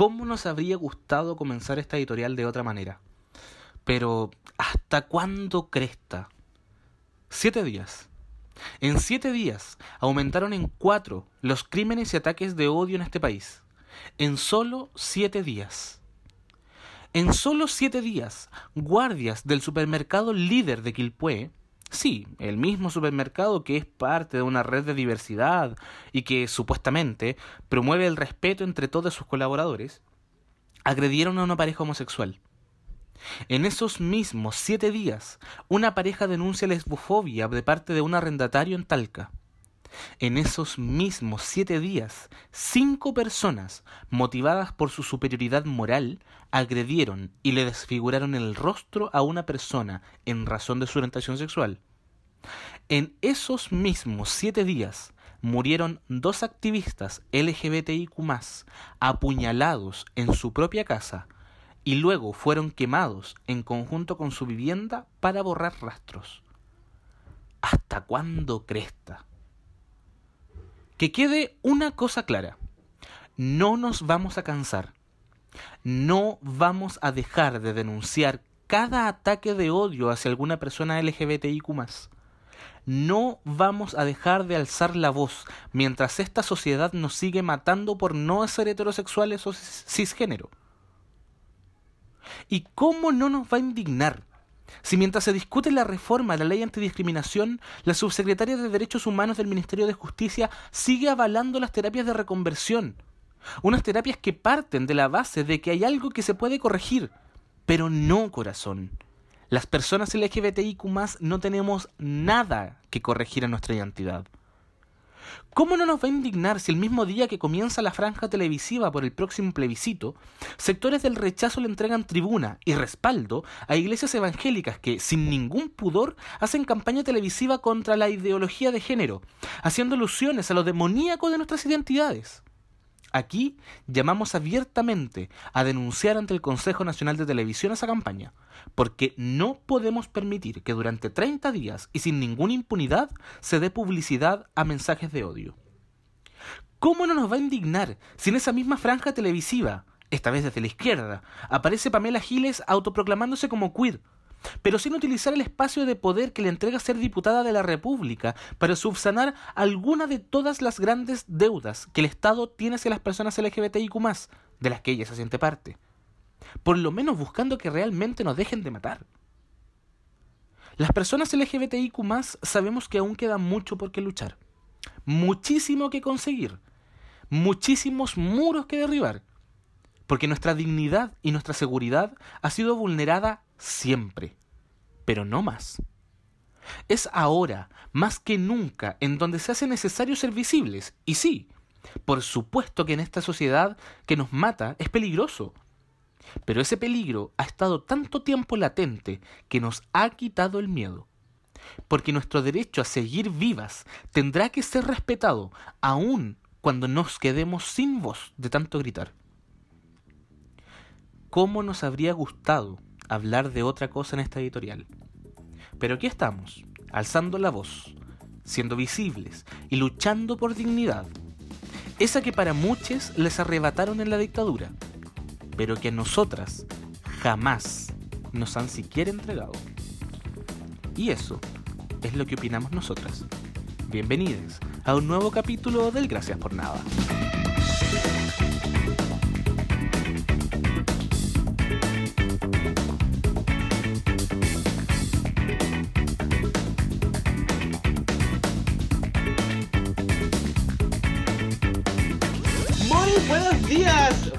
¿Cómo nos habría gustado comenzar esta editorial de otra manera? Pero, ¿hasta cuándo cresta? Siete días. En siete días aumentaron en cuatro los crímenes y ataques de odio en este país. En solo siete días. En solo siete días, guardias del supermercado líder de Quilpué, sí, el mismo supermercado que es parte de una red de diversidad y que supuestamente promueve el respeto entre todos sus colaboradores, agredieron a una pareja homosexual. En esos mismos siete días, una pareja denuncia lesbofobia de parte de un arrendatario en Talca. En esos mismos siete días, cinco personas, motivadas por su superioridad moral, agredieron y le desfiguraron el rostro a una persona en razón de su orientación sexual. En esos mismos siete días, murieron dos activistas LGBTIQ apuñalados en su propia casa y luego fueron quemados en conjunto con su vivienda para borrar rastros. ¿Hasta cuándo cresta? Que quede una cosa clara. No nos vamos a cansar. No vamos a dejar de denunciar cada ataque de odio hacia alguna persona LGBTIQ. No vamos a dejar de alzar la voz mientras esta sociedad nos sigue matando por no ser heterosexuales o cisgénero. ¿Y cómo no nos va a indignar? Si mientras se discute la reforma de la ley antidiscriminación, la subsecretaria de Derechos Humanos del Ministerio de Justicia sigue avalando las terapias de reconversión. Unas terapias que parten de la base de que hay algo que se puede corregir, pero no corazón. Las personas LGBTIQ no tenemos nada que corregir en nuestra identidad. ¿Cómo no nos va a indignar si el mismo día que comienza la franja televisiva por el próximo plebiscito, sectores del rechazo le entregan tribuna y respaldo a iglesias evangélicas que, sin ningún pudor, hacen campaña televisiva contra la ideología de género, haciendo alusiones a lo demoníaco de nuestras identidades? Aquí llamamos abiertamente a denunciar ante el Consejo Nacional de Televisión esa campaña, porque no podemos permitir que durante 30 días y sin ninguna impunidad se dé publicidad a mensajes de odio. ¿Cómo no nos va a indignar si en esa misma franja televisiva, esta vez desde la izquierda, aparece Pamela Giles autoproclamándose como queer, pero sin utilizar el espacio de poder que le entrega ser diputada de la República para subsanar alguna de todas las grandes deudas que el Estado tiene hacia las personas LGBTIQ, de las que ella se siente parte. Por lo menos buscando que realmente nos dejen de matar. Las personas LGBTIQ sabemos que aún queda mucho por qué luchar, muchísimo que conseguir, muchísimos muros que derribar, porque nuestra dignidad y nuestra seguridad ha sido vulnerada siempre, pero no más. Es ahora, más que nunca, en donde se hace necesario ser visibles. Y sí, por supuesto que en esta sociedad que nos mata es peligroso. Pero ese peligro ha estado tanto tiempo latente que nos ha quitado el miedo. Porque nuestro derecho a seguir vivas tendrá que ser respetado, aun cuando nos quedemos sin voz de tanto gritar. ¿Cómo nos habría gustado hablar de otra cosa en esta editorial. Pero aquí estamos, alzando la voz, siendo visibles y luchando por dignidad. Esa que para muchos les arrebataron en la dictadura, pero que a nosotras jamás nos han siquiera entregado. Y eso es lo que opinamos nosotras. Bienvenidos a un nuevo capítulo del Gracias por Nada.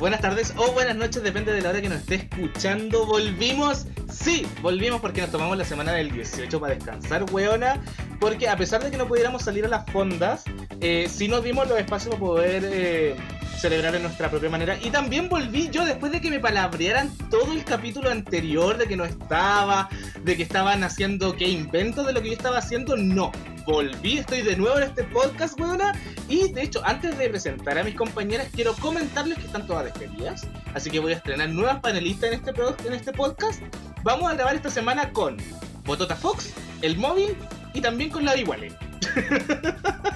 Buenas tardes o buenas noches, depende de la hora que nos esté escuchando. Volvimos, sí, volvimos porque nos tomamos la semana del 18 para descansar, weona. Porque a pesar de que no pudiéramos salir a las fondas, eh, sí nos dimos los espacios para poder eh, celebrar en nuestra propia manera. Y también volví yo después de que me palabrearan todo el capítulo anterior de que no estaba, de que estaban haciendo qué invento de lo que yo estaba haciendo. No, volví, estoy de nuevo en este podcast, weona. Y de hecho, antes de presentar a mis compañeras, quiero comentarles que están todas despedidas. Así que voy a estrenar nuevas panelistas en este, en este podcast. Vamos a grabar esta semana con Botota Fox, el móvil y también con la Iguale.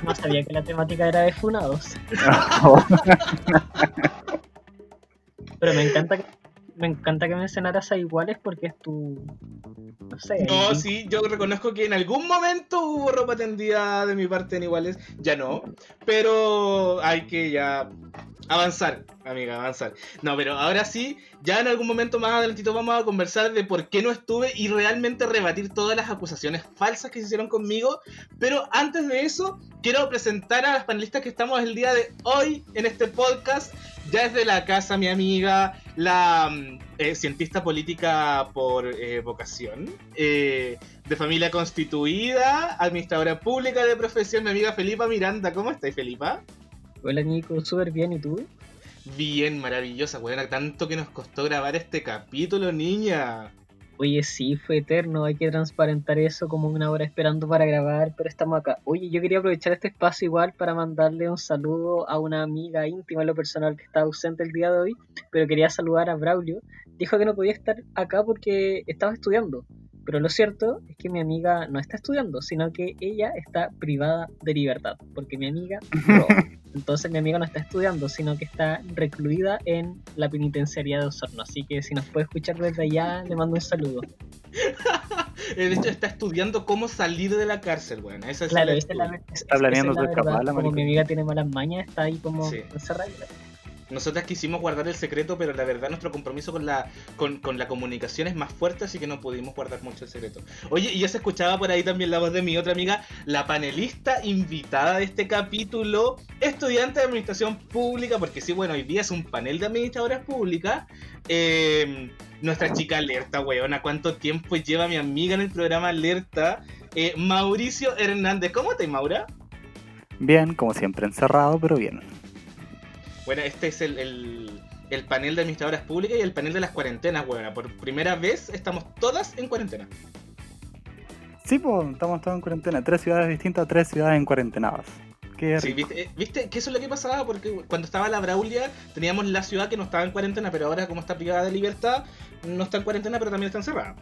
No sabía que la temática era de funados. Pero me encanta que, me encanta que mencionaras a iguales porque es tu. No sé. No, sí, yo reconozco que en algún momento hubo ropa tendida de mi parte en iguales, ya no, pero hay que ya avanzar, amiga, avanzar. No, pero ahora sí, ya en algún momento más adelantito vamos a conversar de por qué no estuve y realmente rebatir todas las acusaciones falsas que se hicieron conmigo, pero antes de eso, quiero presentar a las panelistas que estamos el día de hoy en este podcast. Ya es de la casa, mi amiga, la mm, eh, cientista política por eh, vocación, eh, de familia constituida, administradora pública de profesión, mi amiga Felipa Miranda. ¿Cómo estáis, Felipa? Hola Nico, súper bien, ¿y tú? Bien, maravillosa, buena. Tanto que nos costó grabar este capítulo, niña. Oye, sí, fue eterno, hay que transparentar eso como una hora esperando para grabar, pero estamos acá. Oye, yo quería aprovechar este espacio igual para mandarle un saludo a una amiga íntima en lo personal que está ausente el día de hoy, pero quería saludar a Braulio. Dijo que no podía estar acá porque estaba estudiando, pero lo cierto es que mi amiga no está estudiando, sino que ella está privada de libertad, porque mi amiga roba. Entonces mi amiga no está estudiando, sino que está recluida en la penitenciaría de Osorno. Así que si nos puede escuchar desde allá, le mando un saludo. De hecho, está estudiando cómo salir de la cárcel, bueno. Esa es Claro, esa es la, esa- Está planeando es su la verdad. escapada, Como maricón. mi amiga tiene malas mañas, está ahí como Sí. encerrada. Nosotras quisimos guardar el secreto, pero la verdad nuestro compromiso con la, con, con la comunicación es más fuerte, así que no pudimos guardar mucho el secreto. Oye, y ya se escuchaba por ahí también la voz de mi otra amiga, la panelista invitada de este capítulo, estudiante de administración pública, porque sí, bueno, hoy día es un panel de administradoras públicas. Eh, nuestra chica alerta, weona, ¿cuánto tiempo lleva mi amiga en el programa alerta? Eh, Mauricio Hernández, ¿cómo estás, Maura? Bien, como siempre, encerrado, pero bien. Bueno, este es el, el- el panel de administradoras públicas y el panel de las cuarentenas, weona. Por primera vez estamos todas en cuarentena. Sí, pues, estamos todos en cuarentena. Tres ciudades distintas, tres ciudades en cuarentenadas. Qué Sí. ¿viste? Eh, ¿viste? Que eso es lo que pasaba porque cuando estaba la Braulia teníamos la ciudad que no estaba en cuarentena, pero ahora como está privada de libertad, no está en cuarentena, pero también está encerrada.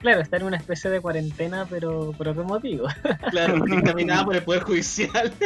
Claro, está en una especie de cuarentena, pero por otro motivo. Claro, porque examinada por el Poder Judicial.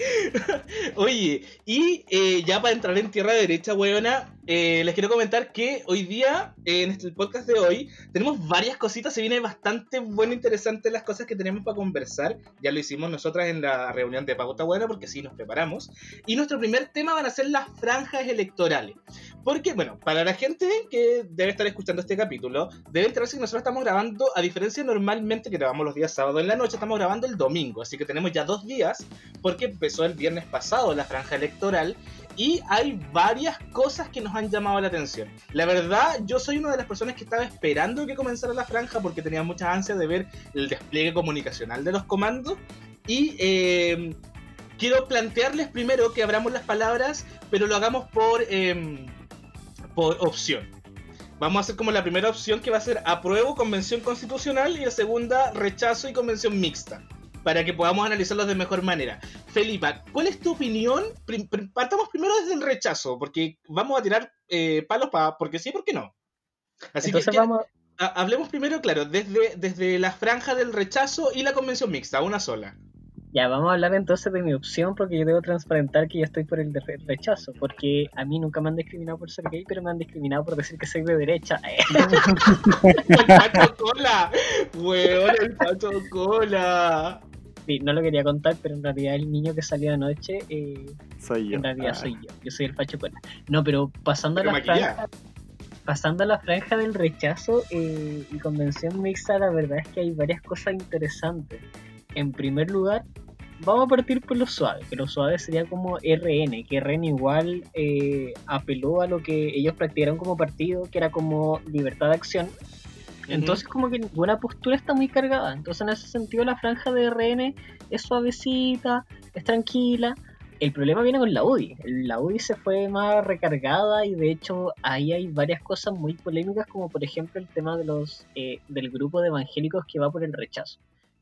Oye, y eh, ya para entrar en tierra derecha, weona, eh, les quiero comentar que hoy día, eh, en este podcast de hoy, tenemos varias cositas. Se viene bastante bueno, interesante las cosas que tenemos para conversar. Ya lo hicimos nosotras en la reunión de Pauta Buena, porque sí nos preparamos. Y nuestro primer tema van a ser las franjas electorales. Porque, bueno, para la gente que debe estar escuchando este capítulo, debe enterarse que nosotros estamos grabando, a diferencia normalmente que grabamos los días sábado en la noche, estamos grabando el domingo. Así que tenemos ya dos días, porque empezó el viernes pasado la franja electoral. Y hay varias cosas que nos han llamado la atención. La verdad, yo soy una de las personas que estaba esperando que comenzara la franja porque tenía muchas ansias de ver el despliegue comunicacional de los comandos. Y eh, quiero plantearles primero que abramos las palabras, pero lo hagamos por, eh, por opción. Vamos a hacer como la primera opción que va a ser apruebo convención constitucional y la segunda rechazo y convención mixta. Para que podamos analizarlos de mejor manera. Felipa, ¿cuál es tu opinión? Partamos primero desde el rechazo, porque vamos a tirar eh, palos para. porque sí, porque no. Así Entonces que, vamos, ha- hablemos primero, claro, desde, desde la franja del rechazo y la convención mixta, una sola. ya vamos a hablar entonces de mi opción porque yo debo transparentar que yo estoy por el rechazo, porque a mí nunca me han discriminado por ser gay, pero me han discriminado por decir que soy de derecha. ¡El Pacho Cola! ¡Weón, el Pacho Cola! Sí, no lo quería contar, pero en realidad el niño que salió anoche eh, Soy yo. en realidad Ah, soy yo. Yo soy el Facho Cola. No, pero pasando a la maquillada. franja, pasando a la franja del rechazo eh, y convención mixta, la verdad es que hay varias cosas interesantes. En primer lugar, vamos a partir por lo suave, que lo suave sería como RN, que RN igual eh, apeló a lo que ellos practicaron como partido, que era como libertad de acción. Entonces como que ninguna postura está muy cargada. Entonces en ese sentido la franja de RN es suavecita, es tranquila. El problema viene con la UDI. La UDI se fue más recargada y de hecho ahí hay varias cosas muy polémicas como por ejemplo el tema de los eh, del grupo de evangélicos que va por el rechazo.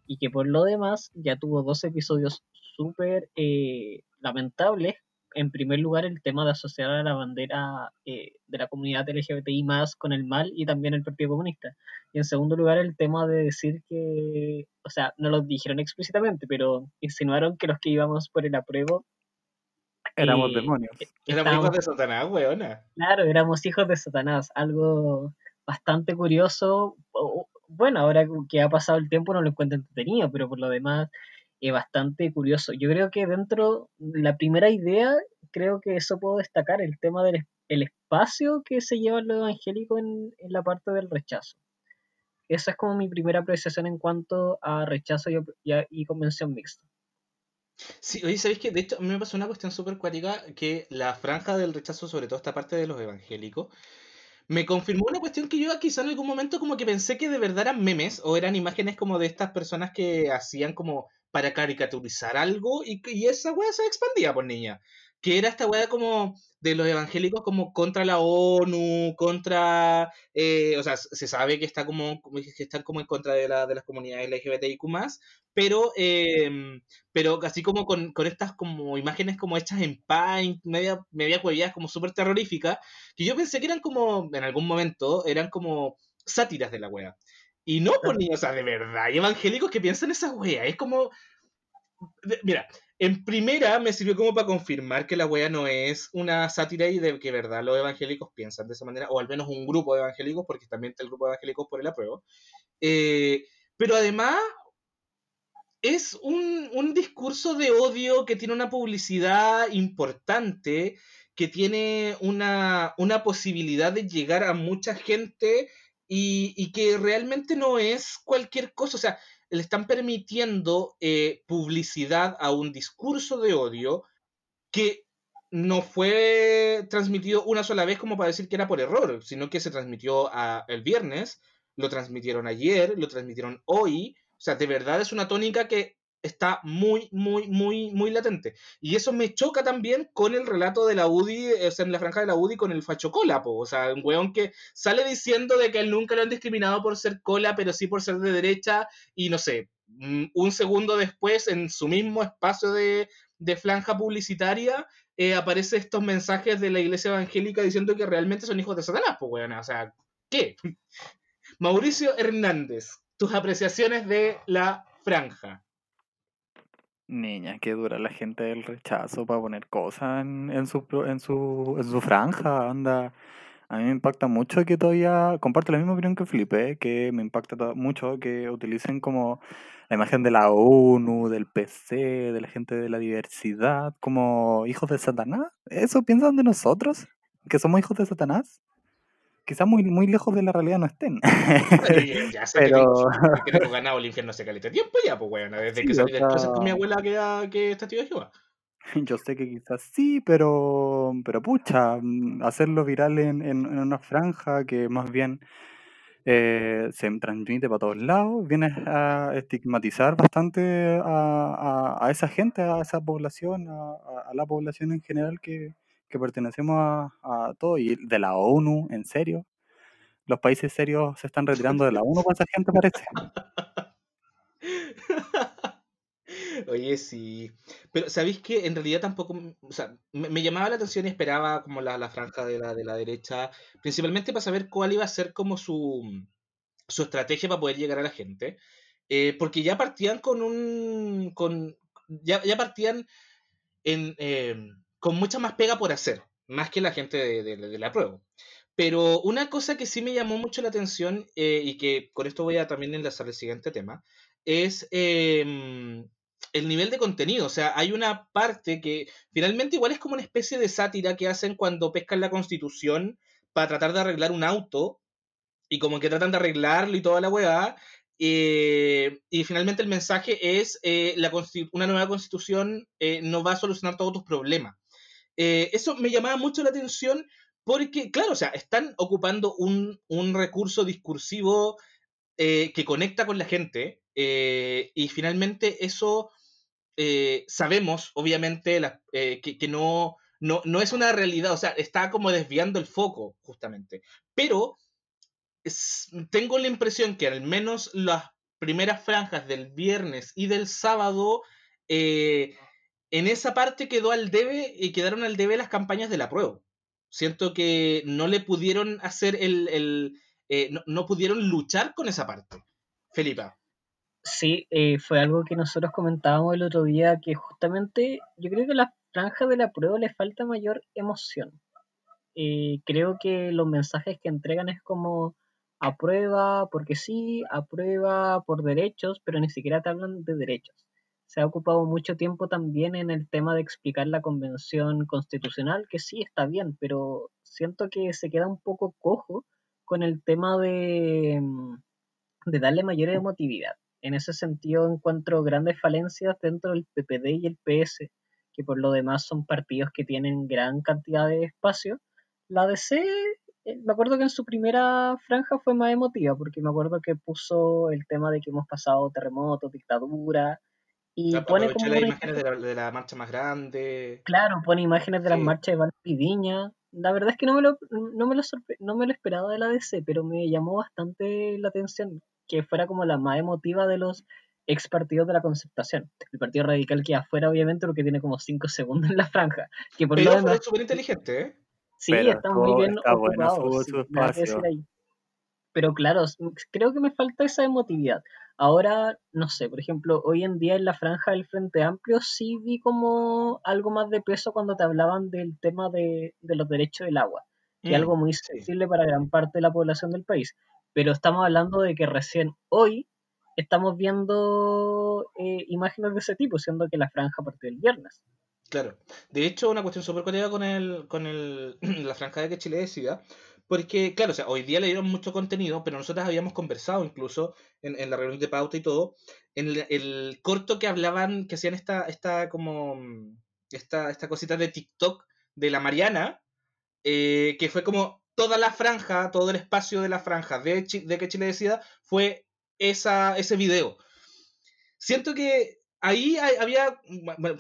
Y que por lo demás ya tuvo dos episodios súper eh, lamentables. En primer lugar el tema de asociar a la bandera eh, de la comunidad LGBTI más con el mal y también el Partido Comunista. Y en segundo lugar, el tema de decir que, o sea, no lo dijeron explícitamente, pero insinuaron que los que íbamos por el apruebo Éramos Y- demonios. Éramos hijos de Satanás, weona. Claro, éramos hijos de Satanás, algo bastante curioso. O- Bueno, ahora que ha pasado el tiempo no lo encuentro entretenido, pero por lo demás es bastante curioso. Yo creo que dentro de la primera idea, creo que eso puedo destacar, el tema del el espacio que se lleva lo evangélico en, en la parte del rechazo. Esa es como mi primera apreciación en cuanto a rechazo y, y convención mixta. Sí, oye, ¿sabéis que De hecho, a mí me pasó una cuestión súper cuática que la franja del rechazo, sobre todo esta parte de los evangélicos, me confirmó una cuestión que yo quizá en algún momento como que pensé que de verdad eran memes o eran imágenes como de estas personas que hacían como para caricaturizar algo y, y esa wea se expandía por niña. Que era esta wea como de los evangélicos como contra la ONU, contra, eh, o sea, se sabe que está como, que están como en contra de, la, de las comunidades LGBTIQ+, pero, eh, pero así como con, con estas como imágenes como hechas en Paint, media, media cueviadas como súper terroríficas, que yo pensé que eran como, en algún momento, eran como sátiras de la wea. Y no por niños, o sea, de verdad, hay evangélicos que piensan esa wea, es como... Mira, en primera me sirvió como para confirmar que la wea no es una sátira y de que verdad los evangélicos piensan de esa manera, o al menos un grupo de evangélicos, porque también está el grupo de evangélicos por el apruebo. Eh, pero además es un, un discurso de odio que tiene una publicidad importante, que tiene una, una posibilidad de llegar a mucha gente y, y que realmente no es cualquier cosa. O sea, le están permitiendo eh, publicidad a un discurso de odio que no fue transmitido una sola vez como para decir que era por error, sino que se transmitió a- el viernes, lo transmitieron ayer, lo transmitieron hoy. O sea, de verdad es una tónica que está muy, muy, muy, muy latente. Y eso me choca también con el relato de la UDI, o sea, en la franja de la UDI con el facho cola, po. O sea, un weón que sale diciendo de que él nunca lo han discriminado por ser cola, pero sí por ser de derecha, y no sé, mm, un segundo después, en su mismo espacio de, de franja publicitaria, eh, aparece estos mensajes de la iglesia evangélica diciendo que realmente son hijos de Satanás, pues, weón. O sea, ¿qué? Mauricio Hernández, tus apreciaciones de la franja. Niña, qué dura la gente del rechazo para poner cosas en, en su, en, su, en su franja, anda. A mí me impacta mucho que todavía, comparto la misma opinión que Felipe, que me impacta mucho que utilicen como la imagen de la ONU, del PC, de la gente de la diversidad, como hijos de Satanás. ¿Eso piensan de nosotros? ¿Que somos hijos de Satanás? Quizás muy, muy lejos de la realidad no estén. Ya sé Pero- que, tengo ganado el infierno hace caleta tiempo ya, pues, weón. Desde Sí, que salí del closet con mi abuela que, era- que está tío de Jehová. Yo sé que quizás sí, pero, pero pucha, mm, hacerlo viral en, en, en una franja que más bien eh, se transmite para todos lados, viene a estigmatizar bastante a, a, a esa gente, a esa población, a la población en general que, que pertenecemos a, a todo, y de la ONU, en serio. Los países serios se están retirando de la ONU para esa gente, parece. Oye, sí. Pero, ¿sabéis que en realidad tampoco, m- o sea, me, llamaba la atención y esperaba como la, la franja de la, de la derecha, principalmente para saber cuál iba a ser como su, su estrategia para poder llegar a la gente. Eh, porque ya partían con un, con, ya, ya partían en, eh, con mucha más pega por hacer, más que la gente de, la prueba. Pero una cosa que sí me llamó mucho la atención eh, y que con esto voy a también enlazar el siguiente tema, es em, el nivel de contenido. O sea, hay una parte que finalmente igual es como una especie de sátira que hacen cuando pescan la constitución para tratar de arreglar un auto y como que tratan de arreglarlo y toda la weá. eh, y finalmente el mensaje es eh, la una nueva constitución eh, no va a solucionar todos tus problemas. Eh, eso me llamaba mucho la atención porque, claro, o sea, están ocupando un, un recurso discursivo eh, que conecta con la gente eh, y finalmente eso sabemos, obviamente, la- que, que no, no, no es una realidad, o sea, está como desviando el foco, justamente. Pero tengo la impresión que al menos las primeras franjas del viernes y del sábado, en esa parte quedó al debe y quedaron al debe las campañas de la prueba. Siento que no le pudieron hacer el, el eh, no, no pudieron luchar con esa parte. Felipa. Sí, eh, fue algo que nosotros comentábamos el otro día, que justamente yo creo que las franja de la prueba le falta mayor emoción. Eh, creo que los mensajes que entregan es como aprueba porque sí, aprueba por derechos, pero ni siquiera te hablan de derechos. Se ha ocupado mucho tiempo también en el tema de explicar la convención constitucional, que sí está bien, pero siento que se queda un poco cojo con el tema de, de darle mayor emotividad. En ese sentido encuentro grandes falencias dentro del PPD y el PS, que por lo demás son partidos que tienen gran cantidad de espacio. La DC, eh, me acuerdo que en su primera franja fue más emotiva, porque me acuerdo que puso el tema de que hemos pasado terremotos, dictadura, y Claro, pone como las imágenes de la, de la marcha más grande. Claro, pone imágenes de las Sí. marchas de Valpo y Viña. La verdad es que no me lo, no me lo, sorpre- no me lo esperaba de la DC, pero me llamó bastante la atención que fuera como la más emotiva de los ex partidos de la concertación. El Partido Radical queda afuera, obviamente, porque tiene como 5 segundos en la franja. Que por lo Pero demás, fue súper inteligente, ¿eh? sí, Pero está muy bien está bueno su- sí, que espacio. Pero claro, creo que me falta esa emotividad. Ahora, no sé, por ejemplo, hoy en día en la franja del Frente Amplio sí vi como algo más de peso cuando te hablaban del tema de, de los derechos del agua, que es Mm, algo muy sí. sensible para gran parte de la población del país. Pero estamos hablando de que recién hoy estamos viendo eh, imágenes de ese tipo, siendo que la franja partió el viernes. Claro. De hecho, una cuestión súper colega con el, con el, la franja de que Chile decida. Porque, claro, o sea, hoy día le dieron mucho contenido, pero nosotros habíamos conversado incluso en, en la reunión de pauta y todo, en el, corto que hablaban, que hacían esta, esta como mm, esta, esta cosita de TikTok de la Mariana, eh, que fue como toda la franja, todo el espacio de la franja de, Chi- de que Chile decida, fue esa, ese video. Siento que ahí hay- había,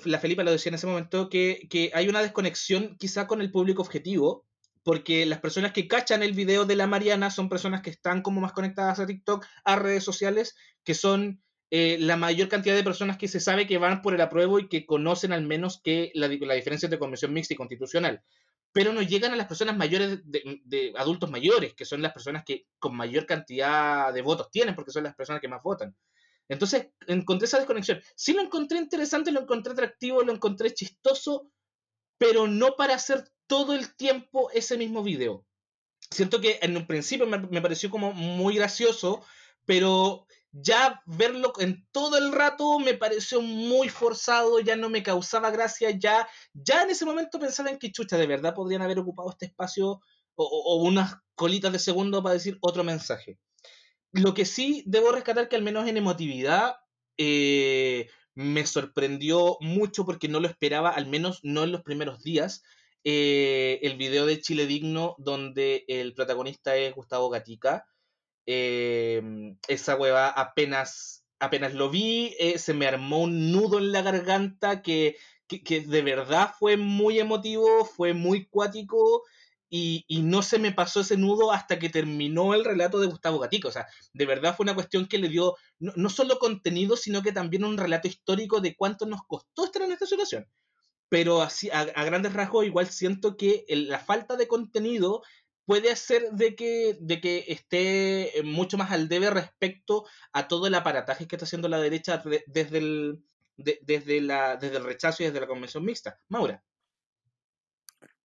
la Felipa lo decía en ese momento, que, que hay una desconexión quizá con el público objetivo, porque las personas que cachan el video de la Mariana son personas que están como más conectadas a TikTok, a redes sociales, que son eh, la mayor cantidad de personas que se sabe que van por el apruebo y que conocen al menos que la, la diferencia entre convención mixta y constitucional. Pero no llegan a las personas mayores, adultos mayores, que son las personas que con mayor cantidad de votos tienen, porque son las personas que más votan. Entonces encontré esa desconexión. Sí lo encontré interesante, lo encontré atractivo, lo encontré chistoso, pero no para hacer todo el tiempo ese mismo video. Siento que en un principio me, me pareció como muy gracioso, pero ya verlo en todo el rato me pareció muy forzado, ya no me causaba gracia, ya, ya en ese momento pensaba en que chucha, de verdad podrían haber ocupado este espacio o, o- unas colitas de segundo para decir otro mensaje. Lo que sí debo rescatar que al menos en emotividad eh, me sorprendió mucho porque no lo esperaba, al menos no en los primeros días. Eh, el video de Chile Digno donde el protagonista es Gustavo Gatica. Eh, esa hueva apenas, apenas lo vi, eh, se me armó un nudo en la garganta que, que, de verdad fue muy emotivo, fue muy cuático y, y no se me pasó ese nudo hasta que terminó el relato de Gustavo Gatica. O sea, de verdad fue una cuestión que le dio no, no solo contenido, sino que también un relato histórico de cuánto nos costó estar en esta situación. Pero así, a, a grandes rasgos, igual siento que el- la falta de contenido puede hacer de que, de que esté mucho más al debe respecto a todo el aparataje que está haciendo la derecha de- desde el, de- desde, la, desde el rechazo y desde la convención mixta. Maura.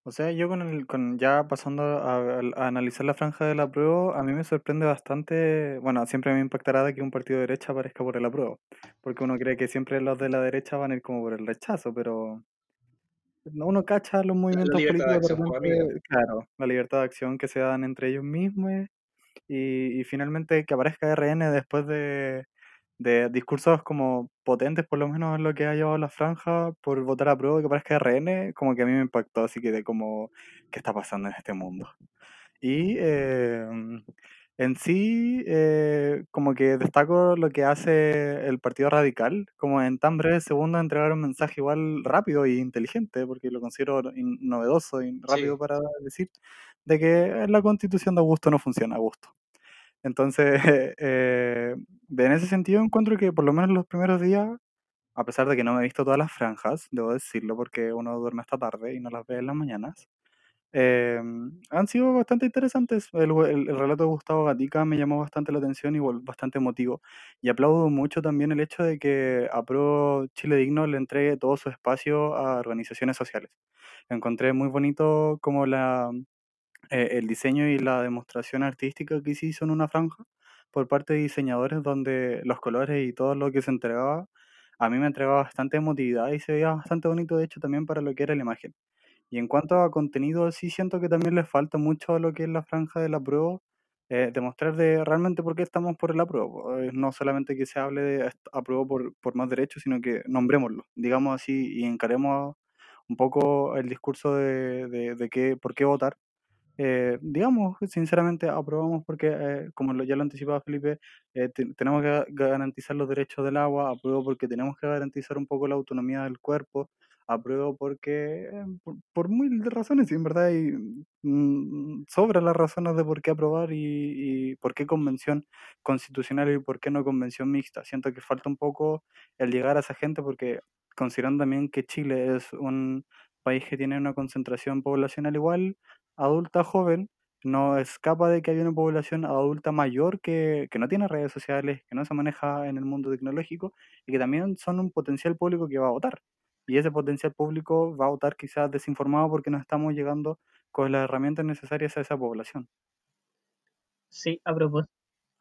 O sea, yo con el, con ya pasando a, analizar la franja del apruebo, a mí me sorprende bastante, bueno, siempre me impactará de que un partido de derecha aparezca por el apruebo, porque uno cree que siempre los de la derecha van a ir como por el rechazo, pero uno cacha los movimientos políticos claro, la libertad de acción que se dan entre ellos mismos y, y finalmente que aparezca RN después de, de discursos como potentes, por lo menos en lo que ha llevado la franja, por votar a prueba que aparezca RN, como que a mí me impactó, así que de como, ¿qué está pasando en este mundo? Y eh, en sí, eh, como que destaco lo que hace el Partido Radical, como en tan breves segundos entregar un mensaje igual rápido e inteligente, porque lo considero novedoso y rápido Sí. para decir, de que la constitución de Augusto no funciona a gusto. Entonces, eh, en ese sentido encuentro que por lo menos los primeros días, a pesar de que no me he visto todas las franjas, debo decirlo, porque uno duerme hasta tarde y no las ve en las mañanas, eh, han sido bastante interesantes. El, el- el relato de Gustavo Gatica me llamó bastante la atención y bastante emotivo. Y aplaudo mucho también el hecho de que a Chile Digno le entregue todo su espacio a organizaciones sociales. Encontré muy bonito como la, eh, el diseño y la demostración artística que se hizo en una franja por parte de diseñadores donde los colores y todo lo que se entregaba a mí me entregaba bastante emotividad y se veía bastante bonito de hecho también para lo que era la imagen. Y en cuanto a contenido, sí siento que también les falta mucho a lo que es la franja del apruebo, eh, demostrar de realmente por qué estamos por el apruebo. Eh, no solamente que se hable de apruebo por, por más derechos, sino que nombrémoslo, digamos así, y encaremos un poco el discurso de, de, de qué, por qué votar eh, digamos, sinceramente, aprobamos porque, eh, como lo- ya lo anticipaba Felipe, eh, te- tenemos que ga- garantizar los derechos del agua, apruebo porque tenemos que garantizar un poco la autonomía del cuerpo, apruebo porque, eh, por, por mil razones, y en verdad hay, mm, sobran las razones de por qué aprobar y, y por qué convención constitucional y por qué no convención mixta. Siento que falta un poco el llegar a esa gente porque considerando también que Chile es un país que tiene una concentración poblacional igual, adulta joven no escapa de que hay una población adulta mayor que, que no tiene redes sociales, que no se maneja en el mundo tecnológico y que también son un potencial público que va a votar. Y ese potencial público va a votar quizás desinformado porque no estamos llegando con las herramientas necesarias a esa población. Sí, a propósito,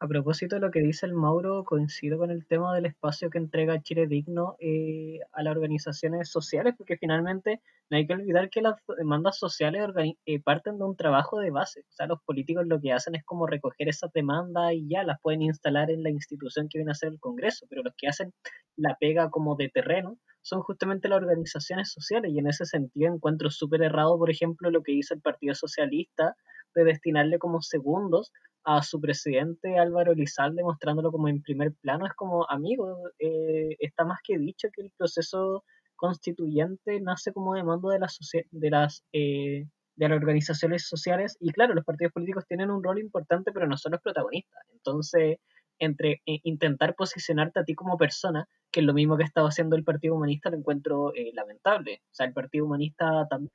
a propósito de lo que dice el Mauro, coincido con el tema del espacio que entrega Chile Digno eh, a las organizaciones sociales, porque finalmente no hay que olvidar que las demandas sociales eh, parten de un trabajo de base. O sea, los políticos lo que hacen es como recoger esas demandas y ya las pueden instalar en la institución que viene a ser el Congreso, pero los que hacen la pega como de terreno son justamente las organizaciones sociales y en ese sentido encuentro súper errado, por ejemplo, lo que hizo el Partido Socialista de destinarle como segundos a su presidente Álvaro Elizalde mostrándolo como en primer plano, es como, amigo, eh, está más que dicho que el proceso constituyente nace como demanda de las, de las, eh, de las organizaciones sociales y claro, los partidos políticos tienen un rol importante, pero no son los protagonistas. Entonces, entre eh, intentar posicionarte a ti como persona, que es lo mismo que estaba haciendo el Partido Humanista, lo encuentro eh, lamentable. O sea, el Partido Humanista también,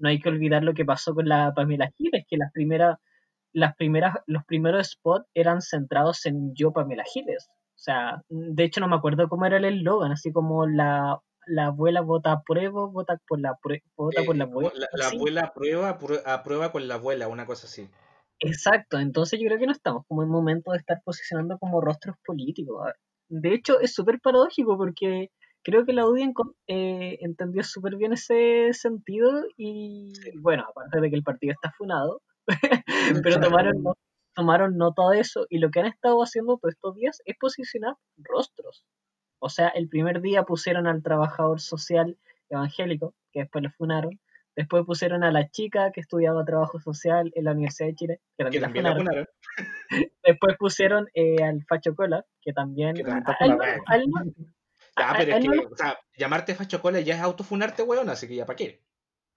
no hay que olvidar lo que pasó con la Pamela Giles, que las primeras las primeras, los primeros spots eran centrados en yo, Pamela Giles. O sea, de hecho no me acuerdo cómo era el eslogan, así como la, la abuela vota a prueba, vota por la, vota por la Eh, abuela. la, la abuela aprueba, aprueba, aprueba con la abuela, una cosa así. Exacto, entonces yo creo que no estamos como en momento de estar posicionando como rostros políticos. De hecho, es súper paradójico porque creo que la audiencia eh, entendió súper bien ese sentido y bueno, aparte de que el partido está funado, pero tomaron, tomaron nota de eso y lo que han estado haciendo todos estos días es posicionar rostros. O sea, el primer día pusieron al trabajador social evangélico, que después lo funaron. Después pusieron a la chica que estudiaba trabajo social en la Universidad de Chile, que también, Que la también la funaron. funaron. Después pusieron eh, al Facho Cola, que también... Que también Ya, a- pero es que, o sea, llamarte fachocola ya es autofunarte, weón, así que ya para qué.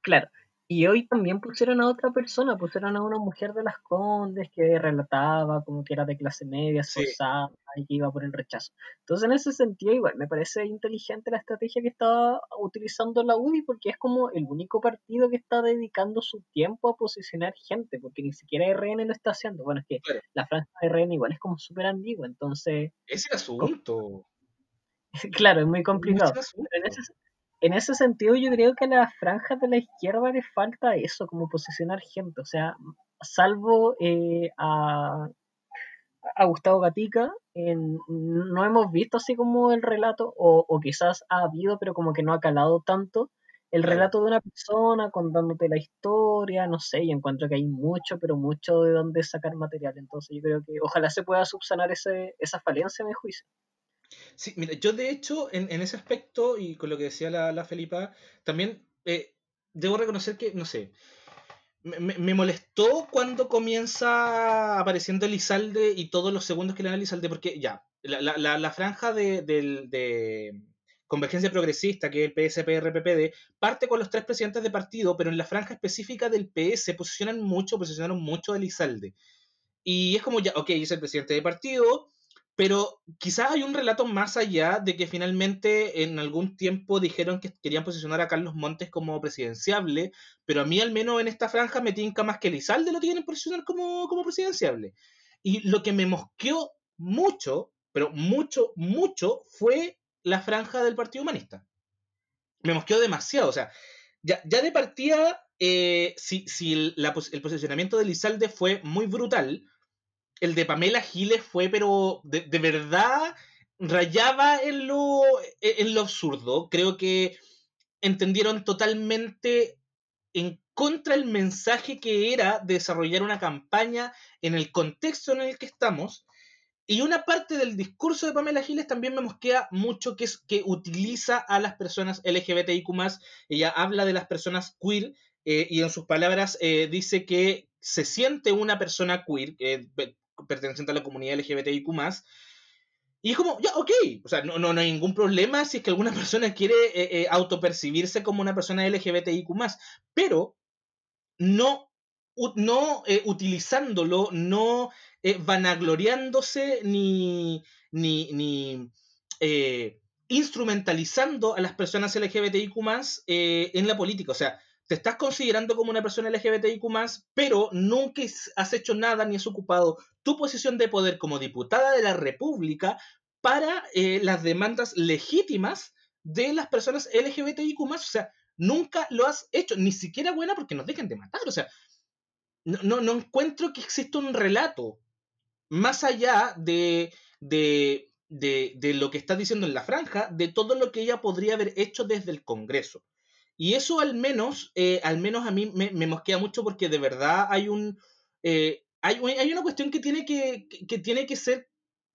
Claro. Y hoy también pusieron a otra persona, pusieron a una mujer de las Condes que relataba como que era de clase media, Sí. esforzada y que iba por el rechazo. Entonces, en ese sentido, igual me parece inteligente la estrategia que está utilizando la UDI porque es como el único partido que está dedicando su tiempo a posicionar gente, porque ni siquiera RN lo está haciendo. Bueno, es que Claro. la franja de RN igual es como súper ambigua, entonces, Ese es el asunto. claro, es muy complicado. En ese, en ese sentido, yo creo que a las franjas de la izquierda les falta eso, como posicionar gente. O sea, salvo eh, a, a Gustavo Gatica, en- no hemos visto así como el relato, o, o quizás ha habido, pero como que no ha calado tanto, el relato de una persona contándote la historia, no sé, y encuentro que hay mucho, pero mucho de dónde sacar material. Entonces yo creo que ojalá se pueda subsanar ese, esa falencia, a mi juicio. Sí, mira, yo de hecho, en, en ese aspecto, y con lo que decía la, la Felipa, también eh, debo reconocer que, no sé, me, me- molestó cuando comienza apareciendo Elizalde y todos los segundos que le dan a Elizalde, porque ya, la, la- la- franja de, del- de Convergencia Progresista, que es el PSPRPPD, parte con los tres presidentes de partido, pero en la franja específica del PS posicionan mucho, posicionaron mucho a Elizalde. Y es como ya, ok, es el presidente de partido, pero quizás hay un relato más allá de que finalmente en algún tiempo dijeron que querían posicionar a Carlos Montes como presidenciable, pero a mí al menos en esta franja me tinca más que Elizalde lo tienen posicionar como, como presidenciable. Y lo que me mosqueó mucho, pero mucho, mucho, fue la franja del Partido Humanista. Me mosqueó demasiado, o sea, ya, ya de partida, eh, si, si el, posicionamiento de Elizalde fue muy brutal, el de Pamela Giles fue, pero de, verdad rayaba en lo, en lo absurdo. Creo que entendieron totalmente en contra el mensaje que era desarrollar una campaña en el contexto en el que estamos. Y una parte del discurso de Pamela Giles también me mosquea mucho, que es que utiliza a las personas LGBTIQ. Ella habla de las personas queer eh, y en sus palabras eh, dice que se siente una persona queer, perteneciente a la comunidad LGBTIQ. Y es como, ya, ok, o sea, no, no, no hay ningún problema si es que alguna persona quiere eh, eh, autopercibirse como una persona LGBTIQ, pero no, no eh, utilizándolo, no eh, vanagloriándose ni, ni, ni eh, instrumentalizando a las personas LGBTIQ en la política. O sea, te estás considerando como una persona LGBTIQ, pero nunca has hecho nada ni has ocupado tu posición de poder como diputada de la República para eh, las demandas legítimas de las personas LGBTIQ. O sea, nunca lo has hecho, ni siquiera buena porque nos dejen de matar. O sea, no, no, encuentro que exista un relato más allá de, de, de, de, lo que está diciendo en la franja, de todo lo que ella podría haber hecho desde el Congreso. Y eso al menos, eh, al menos a mí me, me, mosquea mucho porque de verdad hay un... Eh, hay, hay, una cuestión que tiene que, que, tiene que ser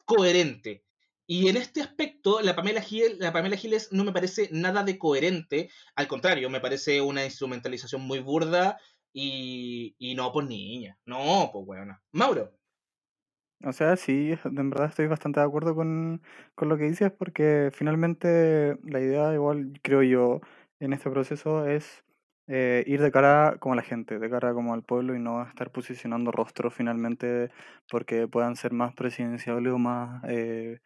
coherente. Y en este aspecto, la Pamela, Giles, la Pamela Giles no me parece nada de coherente. Al contrario, me parece una instrumentalización muy burda y, y no, pues niña. No, pues weona. Mauro. O sea, sí, en verdad estoy bastante de acuerdo con, con lo que dices porque finalmente la idea, igual creo yo, en este proceso es eh, ir de cara como la gente, de cara como al pueblo y no estar posicionando rostros finalmente porque puedan ser más presidenciables o más eh,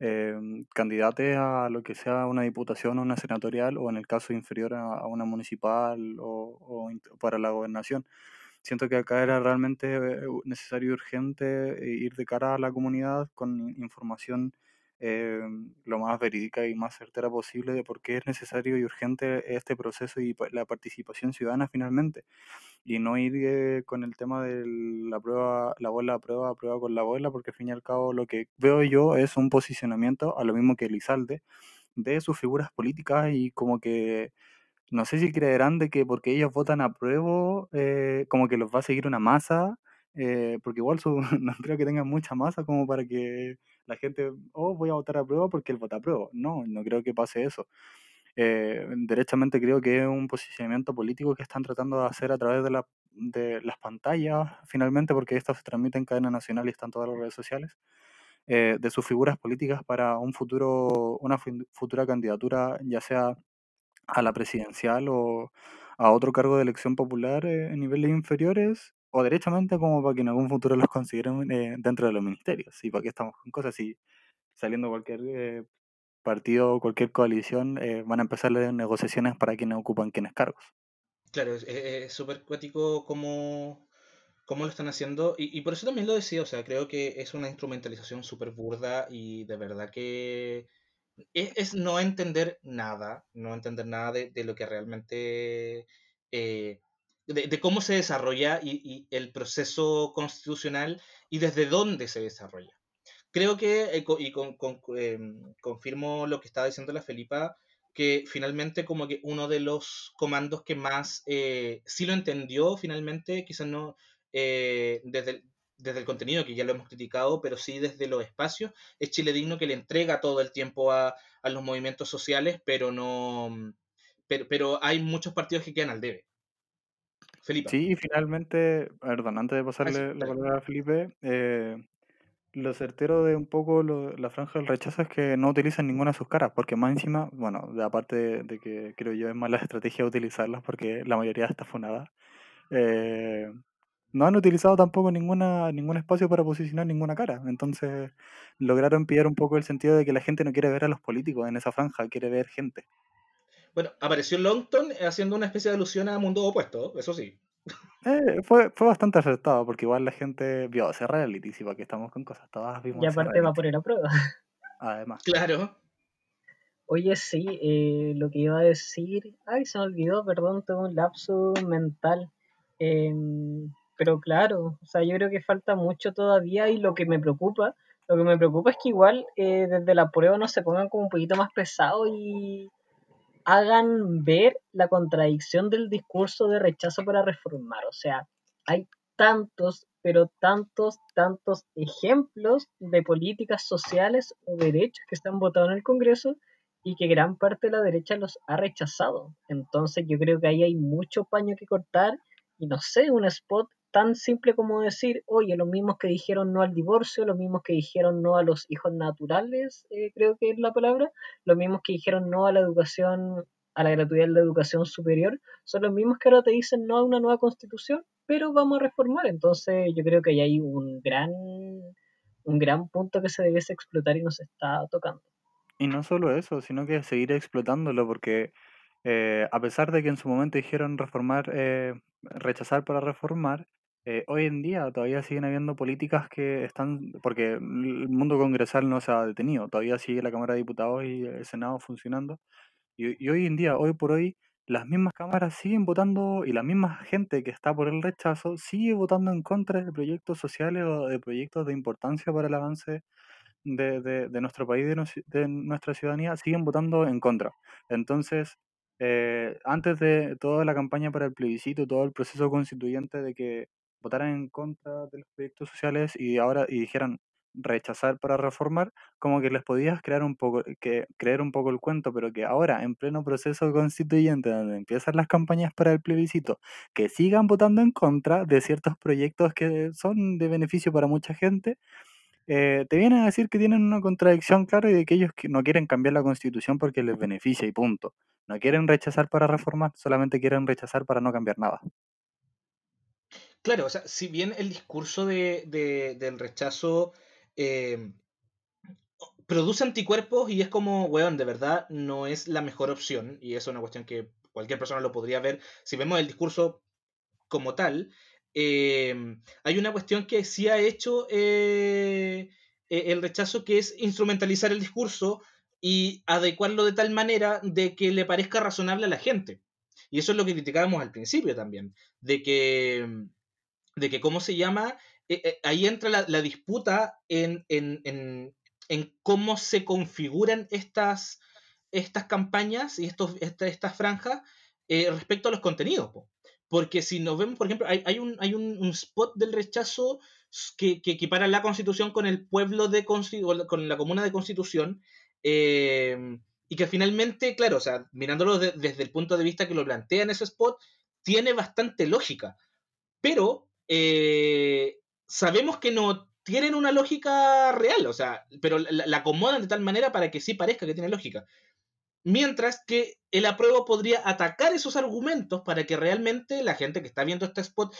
eh, candidatos a lo que sea una diputación o una senatorial o en el caso inferior a, una municipal o, o, para la gobernación. Siento que acá era realmente necesario y urgente ir de cara a la comunidad con información eh, lo más verídica y más certera posible de por qué es necesario y urgente este proceso y la participación ciudadana finalmente. Y no ir eh, con el tema de la prueba, la abuela prueba, prueba con la abuela, porque al fin y al cabo lo que veo yo es un posicionamiento, a lo mismo que Elizalde, de sus figuras políticas y como que no sé si creerán de que porque ellos votan a prueba, eh, como que los va a seguir una masa, eh, porque igual su, no creo que tengan mucha masa como para que la gente, oh, voy a votar a prueba porque él vota a prueba. No, no creo que pase eso. Eh, derechamente creo que es un posicionamiento político que están tratando de hacer a través de, la, de las pantallas, finalmente, porque esto se transmite en cadena nacional y están todas las redes sociales, eh, de sus figuras políticas para un futuro, una futura candidatura, ya sea a la presidencial o a otro cargo de elección popular eh, en niveles inferiores o derechamente como para que en algún futuro los consideren eh, dentro de los ministerios. ¿Y para qué estamos con cosas? Si saliendo cualquier eh, partido o cualquier coalición eh, van a empezar las negociaciones para quienes ocupan quienes cargos. Claro, es súper cuático cómo, cómo lo están haciendo y, y, por eso también lo decía, o sea, creo que es una instrumentalización súper burda y de verdad que es, no entender nada, no entender nada de, lo que realmente... de, cómo se desarrolla y, el proceso constitucional y desde dónde se desarrolla. Creo que, eh, y con, eh, confirmo lo que estaba diciendo la Felipa, que finalmente como que uno de los comandos que más eh, sí lo entendió finalmente, quizás no desde, el, desde el contenido, que ya lo hemos criticado, pero sí desde los espacios, es Chile Digno que le entrega todo el tiempo a, a los movimientos sociales, pero no... Pero, pero hay muchos partidos que quedan al debe. Felipe. Sí, y finalmente, perdón, antes de pasarle sí, la palabra a Felipe, eh, lo certero de un poco lo, la franja del rechazo es que no utilizan ninguna de sus caras, porque más encima, bueno, aparte de, de, que creo yo es más la estrategia utilizarlas, porque la mayoría está funada, eh, no han utilizado tampoco ninguna, ningún espacio para posicionar ninguna cara. Entonces lograron pillar un poco el sentido de que la gente no quiere ver a los políticos en esa franja, quiere ver gente. Bueno, apareció Longton haciendo una especie de alusión a mundo opuesto, eso sí. Eh, fue, fue bastante acertado, porque igual la gente vio ese reality, si para que estamos con cosas, todas vimos Y aparte va a poner a prueba. Además. Claro. Oye, sí, eh, lo que iba a decir. Ay, se me olvidó, perdón, tuve un lapso mental. Em, pero claro, o sea, yo creo que falta mucho todavía y lo que me preocupa, lo que me preocupa es que igual eh, desde la prueba no se pongan como un poquito más pesados y hagan ver la contradicción del discurso de rechazo para reformar. O sea, hay tantos, pero tantos, tantos ejemplos de políticas sociales o derechos que están votados en el Congreso y que gran parte de la derecha los ha rechazado. Entonces yo creo que ahí hay mucho paño que cortar y no sé, un spot tan simple como decir, oye, los mismos que dijeron no al divorcio, los mismos que dijeron no a los hijos naturales, eh, creo que es la palabra, los mismos que dijeron no a la educación, a la gratuidad de la educación superior, son los mismos que ahora te dicen no a una nueva constitución, pero vamos a reformar. Entonces yo creo que ahí hay un gran, un gran punto que se debiese explotar y no se está tocando. Y no solo eso, sino que seguir explotándolo, porque eh, a pesar de que en su momento dijeron reformar, eh, rechazar para reformar, eh, hoy en día todavía siguen habiendo políticas que están, porque el mundo congresal no se ha detenido, todavía sigue la Cámara de Diputados y el Senado funcionando, y, y hoy en día, hoy por hoy, las mismas cámaras siguen votando y la misma gente que está por el rechazo sigue votando en contra de proyectos sociales o de proyectos de importancia para el avance de, de- de nuestro país, de, nos- de nuestra ciudadanía, siguen votando en contra. Entonces, eh, antes de toda la campaña para el plebiscito, todo el proceso constituyente de que votaran en contra de los proyectos sociales y ahora y dijeran rechazar para reformar, como que les podías crear un poco, que creer un poco el cuento, pero que ahora, en pleno proceso constituyente, donde empiezan las campañas para el plebiscito, que sigan votando en contra de ciertos proyectos que son de beneficio para mucha gente, eh, te vienen a decir que tienen una contradicción clara y de que ellos no quieren cambiar la constitución porque les beneficia y punto. No quieren rechazar para reformar, solamente quieren rechazar para no cambiar nada. Claro, o sea, si bien el discurso de, de- del rechazo eh, produce anticuerpos y es como, weón, de verdad no es la mejor opción, y es una cuestión que cualquier persona lo podría ver, si vemos el discurso como tal, eh, hay una cuestión que sí ha hecho eh, eh, el rechazo, que es instrumentalizar el discurso y adecuarlo de tal manera de que le parezca razonable a la gente. Y eso es lo que criticábamos al principio también, de que, de que ¿cómo se llama? Eh, eh, ahí entra la, la disputa en, en, en, en cómo se configuran estas, estas campañas y estos, esta- estas franjas eh, respecto a los contenidos. po. Porque si nos vemos, por ejemplo, hay, hay un, hay un, spot del rechazo que, que equipara la constitución con el pueblo de Consti- o la- con la comuna de constitución. eh, y que finalmente, claro, o sea, mirándolo de- desde el punto de vista que lo plantea en ese spot, tiene bastante lógica. Pero eh, sabemos que no tienen una lógica real, o sea, pero la, acomodan de tal manera para que sí parezca que tiene lógica. Mientras que el apruebo podría atacar esos argumentos para que realmente la gente que está viendo este spot,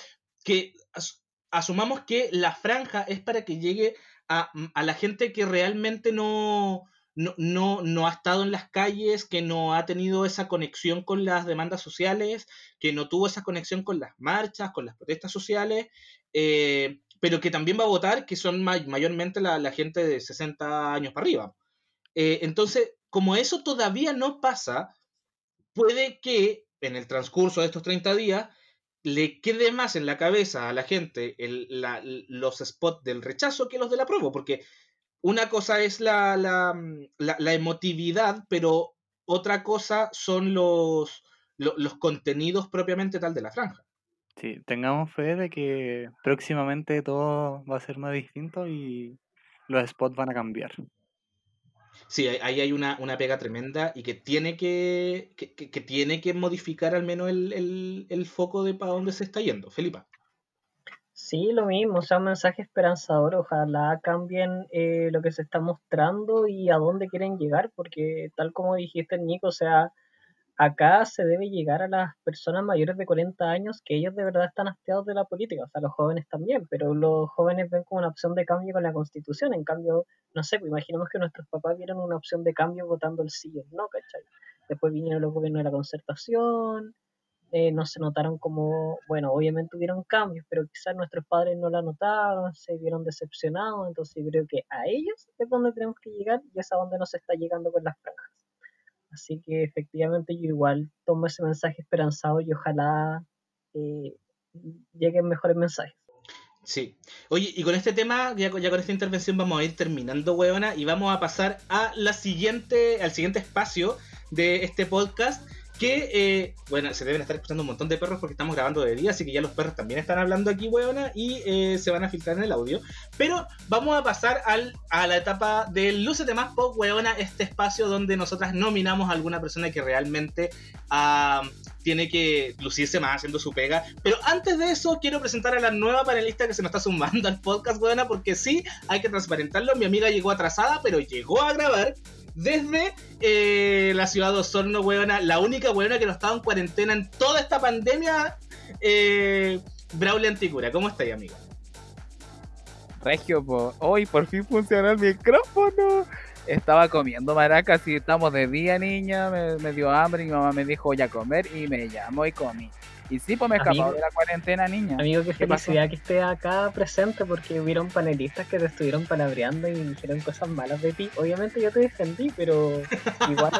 que as- asumamos que la franja es para que llegue a, a la gente que realmente no, no, no, no ha estado en las calles, que no ha tenido esa conexión con las demandas sociales, que no tuvo esa conexión con las marchas, con las protestas sociales, eh, pero que también va a votar, que son may- mayormente la, la gente de 60 años para arriba. Eh, entonces, como eso todavía no pasa, puede que en el transcurso de estos 30 días le quede más en la cabeza a la gente el- la- los spots del rechazo que los del apruebo, porque una cosa es la, la, la- la emotividad, pero otra cosa son los, lo- los contenidos propiamente tal de la franja. Sí, tengamos fe de que próximamente todo va a ser más distinto y los spots van a cambiar. Sí, ahí- hay una, una pega tremenda y que tiene que, que, que- que tiene que modificar al menos el, el- el foco de para dónde se está yendo. Felipa. Sí, lo mismo, o sea, un mensaje esperanzador, ojalá cambien eh, lo que se está mostrando y a dónde quieren llegar, porque tal como dijiste, Nico, o sea, acá se debe llegar a las personas mayores de 40 años que ellos de verdad están hastiados de la política, o sea, los jóvenes también, pero los jóvenes ven como una opción de cambio con la constitución, en cambio, no sé, pues imaginemos que nuestros papás vieron una opción de cambio votando el sí o no, ¿cachai? Después vinieron los gobiernos de la concertación, eh, no se notaron como, bueno, obviamente hubieron cambios, pero quizás nuestros padres no la notaron, se vieron decepcionados, entonces creo que a ellos es donde tenemos que llegar y es a donde nos está llegando con las franjas. Así que efectivamente yo igual tomo ese mensaje esperanzado y ojalá eh, lleguen mejores mensajes. Sí. Oye, y con este tema, ya, ya, con esta intervención vamos a ir terminando, huevona, y vamos a pasar a la siguiente, al siguiente espacio de este podcast, que, eh, bueno, se deben estar escuchando un montón de perros porque estamos grabando de día, así que ya los perros también están hablando aquí, huevona, y eh, se van a filtrar en el audio. Pero vamos a pasar al, a la etapa del Lucete Más Pop, huevona, este espacio donde nosotras nominamos a alguna persona que realmente uh, tiene que lucirse más haciendo su pega. Pero antes de eso, quiero presentar a la nueva panelista que se nos está sumando al podcast, huevona, porque sí, hay que transparentarlo. Mi amiga llegó atrasada, pero llegó a grabar desde eh, la ciudad de Osorno, weona, la única weona que no estaba en cuarentena en toda esta pandemia, eh, Braulio Anticura. ¿Cómo estáis, amiga? Regio, hoy por fin funciona el micrófono. Estaba comiendo maracas y estamos de día, niña. Me dio hambre y mi mamá me dijo, voy a comer y me llamó y comí. Y sí, pues me he escapado de la cuarentena, niña. Amigo, qué, felicidad que esté acá presente porque hubieron panelistas que te estuvieron palabreando y dijeron cosas malas de ti. Obviamente yo te defendí, pero igual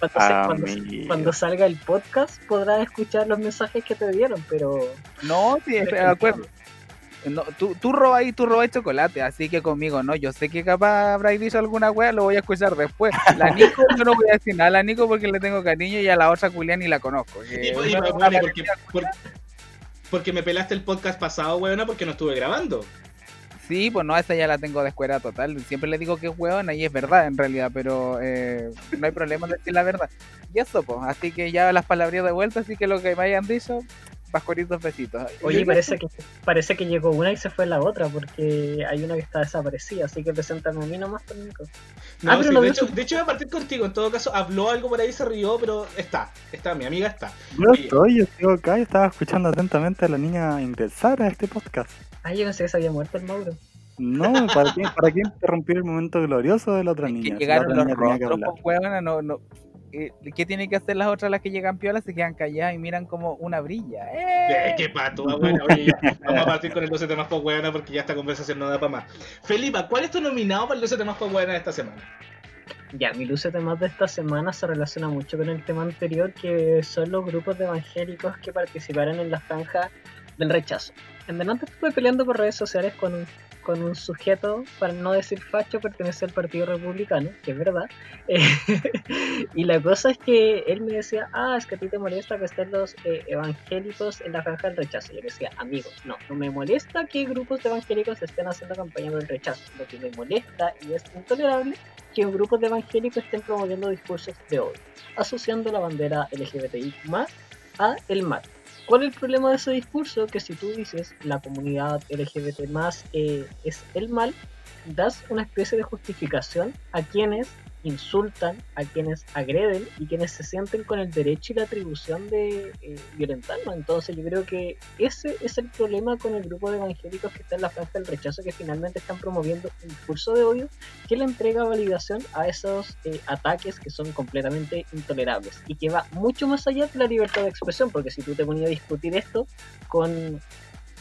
cuando, cuando, salga el podcast podrás escuchar los mensajes que te dieron, pero... No, sí, de acuerdo. No, tú, tú robas y tú robas chocolate, así que conmigo no. Yo sé que capaz habrá dicho alguna wea, lo voy a escuchar después. La Nico, yo no voy a decir nada a la Nico porque le tengo cariño y a la otra Julián ni la conozco. porque, me pelaste el podcast pasado, weona, porque no estuve grabando. Sí, pues no, esa ya la tengo de escuela total. Siempre le digo que es weona y es verdad en realidad, pero eh, no hay problema en decir la verdad. Y eso, pues, así que ya las palabras de vuelta, así que lo que me hayan dicho, pascualitos besitos. Oye, parece que parece que llegó una y se fue la otra, porque hay una que está desaparecida, así que preséntame a mí nomás, Nico. No, ah, de, hecho, de hecho voy a partir contigo, en todo caso, habló algo por ahí, se rió, pero está, está, mi amiga está. Yo estoy, yo estoy acá, y estaba escuchando atentamente a la niña ingresar a este podcast. Ah, yo no sé que se había muerto el Mauro. No, ¿para qué, ¿para qué interrumpir el momento glorioso de la otra niña? Que llegaron los rostros, pues, no, no, eh, ¿qué tienen que hacer las otras las que llegan piolas? Se quedan calladas y miran como una brilla. ¡Eh! ¡Qué pato! Bueno, oye, vamos a partir con el 12 temas por buena porque ya esta conversación no da para más. Felipa, ¿cuál es tu nominado para el 12 temas por buena de esta semana? Ya, mi luce temas de esta semana se relaciona mucho con el tema anterior, que son los grupos de evangélicos que participaron en la franja del rechazo. En delante estuve peleando por redes sociales con con un sujeto, para no decir facho, pertenece al Partido Republicano, que es verdad. y la cosa es que él me decía, ah, es que a ti te molesta que estén los eh, evangélicos en la franja del rechazo. Y yo decía, amigos, no, no me molesta que grupos de evangélicos estén haciendo campaña del rechazo. Lo que me molesta y es intolerable que grupos de evangélicos estén promoviendo discursos de odio, asociando la bandera LGBTI más a el mal. ¿Cuál es el problema de ese discurso? Que si tú dices la comunidad LGBT más eh, es el mal, das una especie de justificación a quienes insultan, a quienes agreden y quienes se sienten con el derecho y la atribución de eh, violentarnos. Entonces yo creo que ese es el problema con el grupo de evangélicos que está en la franja del rechazo, que finalmente están promoviendo un discurso de odio que le entrega validación a esos eh, ataques que son completamente intolerables y que va mucho más allá de la libertad de expresión, porque si tú te ponías a discutir esto con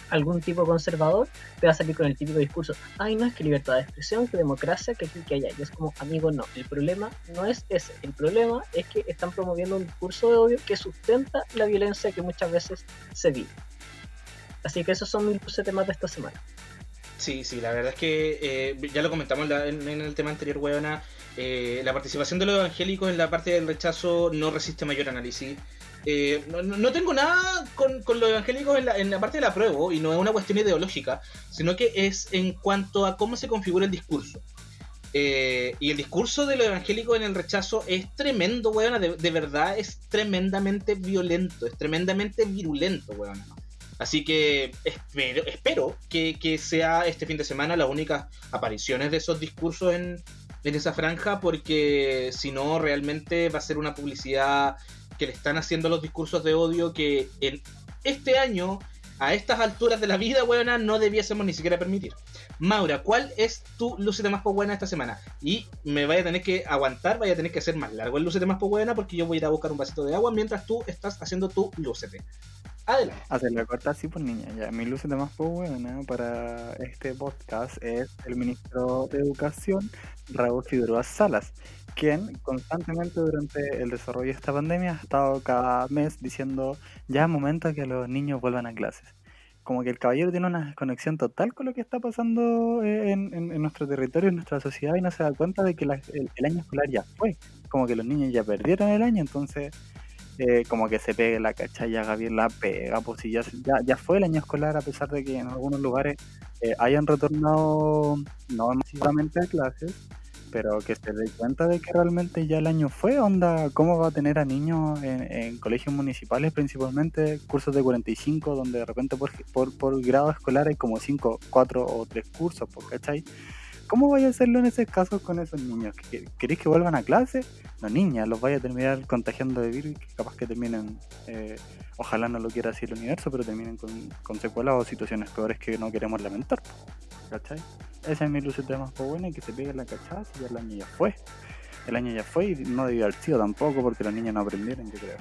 algún tipo conservador, te va a salir con el típico discurso, ay no, es que libertad de expresión, que democracia, que aquí, que allá. Y es como, amigo, no, el problema no es ese, el problema es que están promoviendo un discurso de odio que sustenta la violencia que muchas veces se vive. Así que esos son mis 12 temas de esta semana. Sí, sí, la verdad es que eh, ya lo comentamos en, el tema anterior, weona. Eh, la participación de los evangélicos en la parte del rechazo no resiste mayor análisis. Eh, no, tengo nada con, con los evangélicos en la, en la, parte de la prueba, y no es una cuestión ideológica, sino que es en cuanto a cómo se configura el discurso. Eh, y el discurso de los evangélicos en el rechazo es tremendo, weón. De, verdad es tremendamente violento, es tremendamente virulento, weón. Así que espero, que, sea este fin de semana las únicas apariciones de esos discursos en esa franja porque si no realmente va a ser una publicidad que le están haciendo los discursos de odio que en este año, a estas alturas de la vida, weona, no debiésemos ni siquiera permitir. Maura, ¿cuál es tu lucete más buena esta semana? Y me vaya a tener que aguantar, vaya a tener que hacer más largo el lucete más buena porque yo voy a ir a buscar un vasito de agua mientras tú estás haciendo tu lucete. Adelante. Hacerle corta así, pues niña. Ya, mi lucete más buena para este podcast es el ministro de Educación, Raúl Figueroa Salas, quien constantemente durante el desarrollo de esta pandemia ha estado cada mes diciendo ya es momento que los niños vuelvan a clases. Como que el caballero tiene una desconexión total con lo que está pasando eh, en, nuestro territorio, en nuestra sociedad, y no se da cuenta de que el, año escolar ya fue. Como que los niños ya perdieron el año, entonces eh, como que se pegue la cacha y haga bien la pega, pues si ya, ya, ya fue el año escolar, a pesar de que en algunos lugares eh, hayan retornado no masivamente a clases, pero que se dé cuenta de que realmente ya el año fue, onda, ¿cómo va a tener a niños en, en colegios municipales principalmente, cursos de 45, donde de repente por, por, por grado escolar hay como 5, 4 o 3 cursos, pues, ¿cachai? ¿Cómo vaya a hacerlo en ese caso con esos niños? ¿Que- ¿Queréis que vuelvan a clase? No, niñas, los vaya a terminar contagiando de virus y que capaz que terminen, eh, ojalá no lo quiera así el universo, pero terminen con, con secuelas o situaciones peores que no queremos lamentar. ¿Cachai? Esa es mi luceta más buena y que se pegue la cachada y ya el año ya fue. El año ya fue y no debió haber sido tampoco porque los niños no aprendieron, yo creo.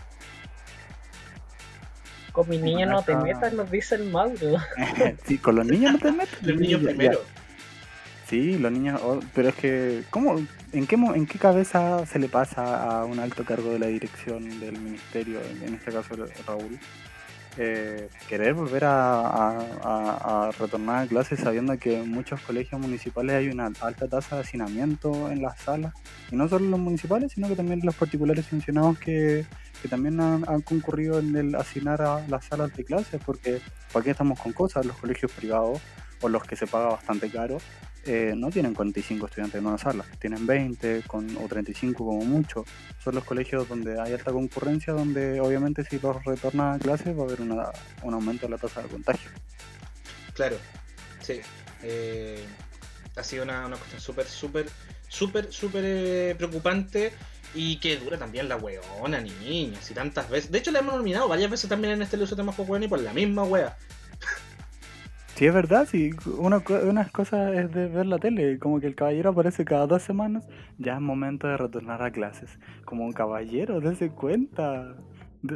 Con mi niña no te metas, nos dice el Mauro. sí, con los niños no te metes. Los niños ya- primero. Sí, los niños, oh, pero es que, ¿cómo, en, qué, ¿en qué cabeza se le pasa a un alto cargo de la dirección del ministerio, en este caso Raúl, eh, querer volver a, retornar a clases sabiendo que en muchos colegios municipales hay una alta tasa de hacinamiento en las salas? Y no solo los municipales, sino que también los particulares mencionados que, que también han, han concurrido en el hacinar a las salas de clases, porque ¿para qué estamos con cosas? Los colegios privados o los que se paga bastante caro eh, no tienen 45 estudiantes en una sala, tienen 20 con, o 35 como mucho. Son los colegios donde hay alta concurrencia, donde obviamente si los retornan a clases va a haber una- un aumento de la tasa de contagio. Claro, sí. Eh, ha sido una, una cuestión súper, súper, súper, súper eh, preocupante y que dura también la weona, niña, y tantas veces. De hecho, la hemos nominado varias veces también en este Lucio Temas Weón y por la misma wea. Sí, es verdad, sí, una, co- unas cosas es de ver la tele, como que el caballero aparece cada dos semanas, ya es momento de retornar a clases. Como un caballero, dése cuenta.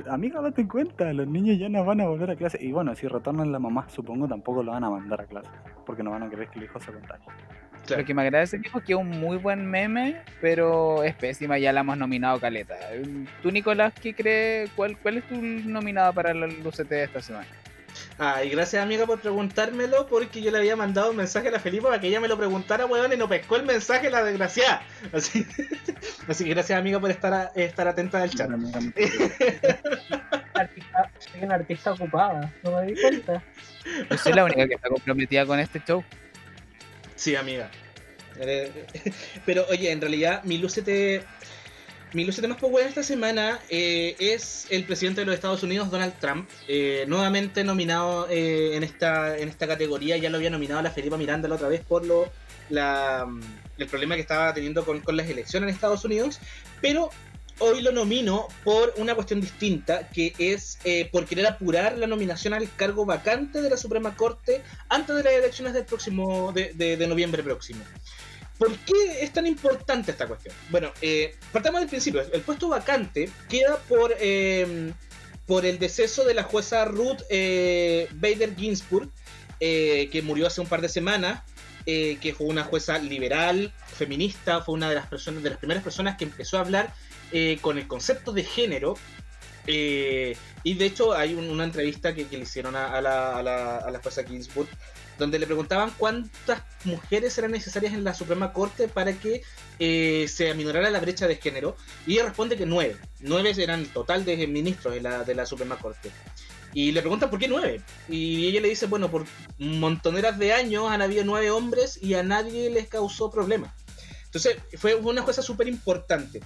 Amiga, date cuenta, los niños ya no van a volver a clase. Y bueno, si retornan la mamá, supongo tampoco lo van a mandar a clase, porque no van a querer que el hijo se contagie. Claro. Lo que me agrada de ese es que es un muy buen meme, pero es pésima, ya la hemos nominado caleta. ¿Tú, Nicolás, qué crees? ¿Cuál, cuál es tu nominada para la UCT de esta semana? Ah, y gracias amiga por preguntármelo porque yo le había mandado un mensaje a la Felipa para que ella me lo preguntara, weón, y no pescó el mensaje la desgraciada. Así, así que gracias amiga por estar, a- estar atenta del chat. Artista- soy una artista ocupada, no me di cuenta. Yo soy la única que está comprometida con este show. Sí, amiga. Eh, Pero oye, en realidad mi lucete, mi lucete más popular esta semana eh, es el presidente de los Estados Unidos, Donald Trump, eh, nuevamente nominado eh, en esta en esta categoría. Ya lo había nominado la Felipa Miranda la otra vez por lo la, el problema que estaba teniendo con, con las elecciones en Estados Unidos, pero hoy lo nomino por una cuestión distinta, que es por querer apurar la nominación al cargo vacante de la Suprema Corte antes de las elecciones del próximo de- de noviembre próximo. ¿Por qué es tan importante esta cuestión? Bueno, eh, partamos del principio. El puesto vacante queda por, eh, por el deceso de la jueza Ruth eh, Bader Ginsburg, que murió hace un par de semanas, que fue una jueza liberal, feminista, fue una de las personas, de las primeras personas que empezó a hablar con el concepto de género. y de hecho hay un- una entrevista que, le hicieron a la jueza Ginsburg donde le preguntaban cuántas mujeres eran necesarias en la Suprema Corte para que eh, se aminorara la brecha de género. Y ella responde que nueve. Nueve eran el total de ministros de la, de la Suprema Corte. Y le preguntan por qué nueve. Y ella le dice, bueno, por montoneras de años han habido nueve hombres y a nadie les causó problema. Entonces fue una cosa súper importante.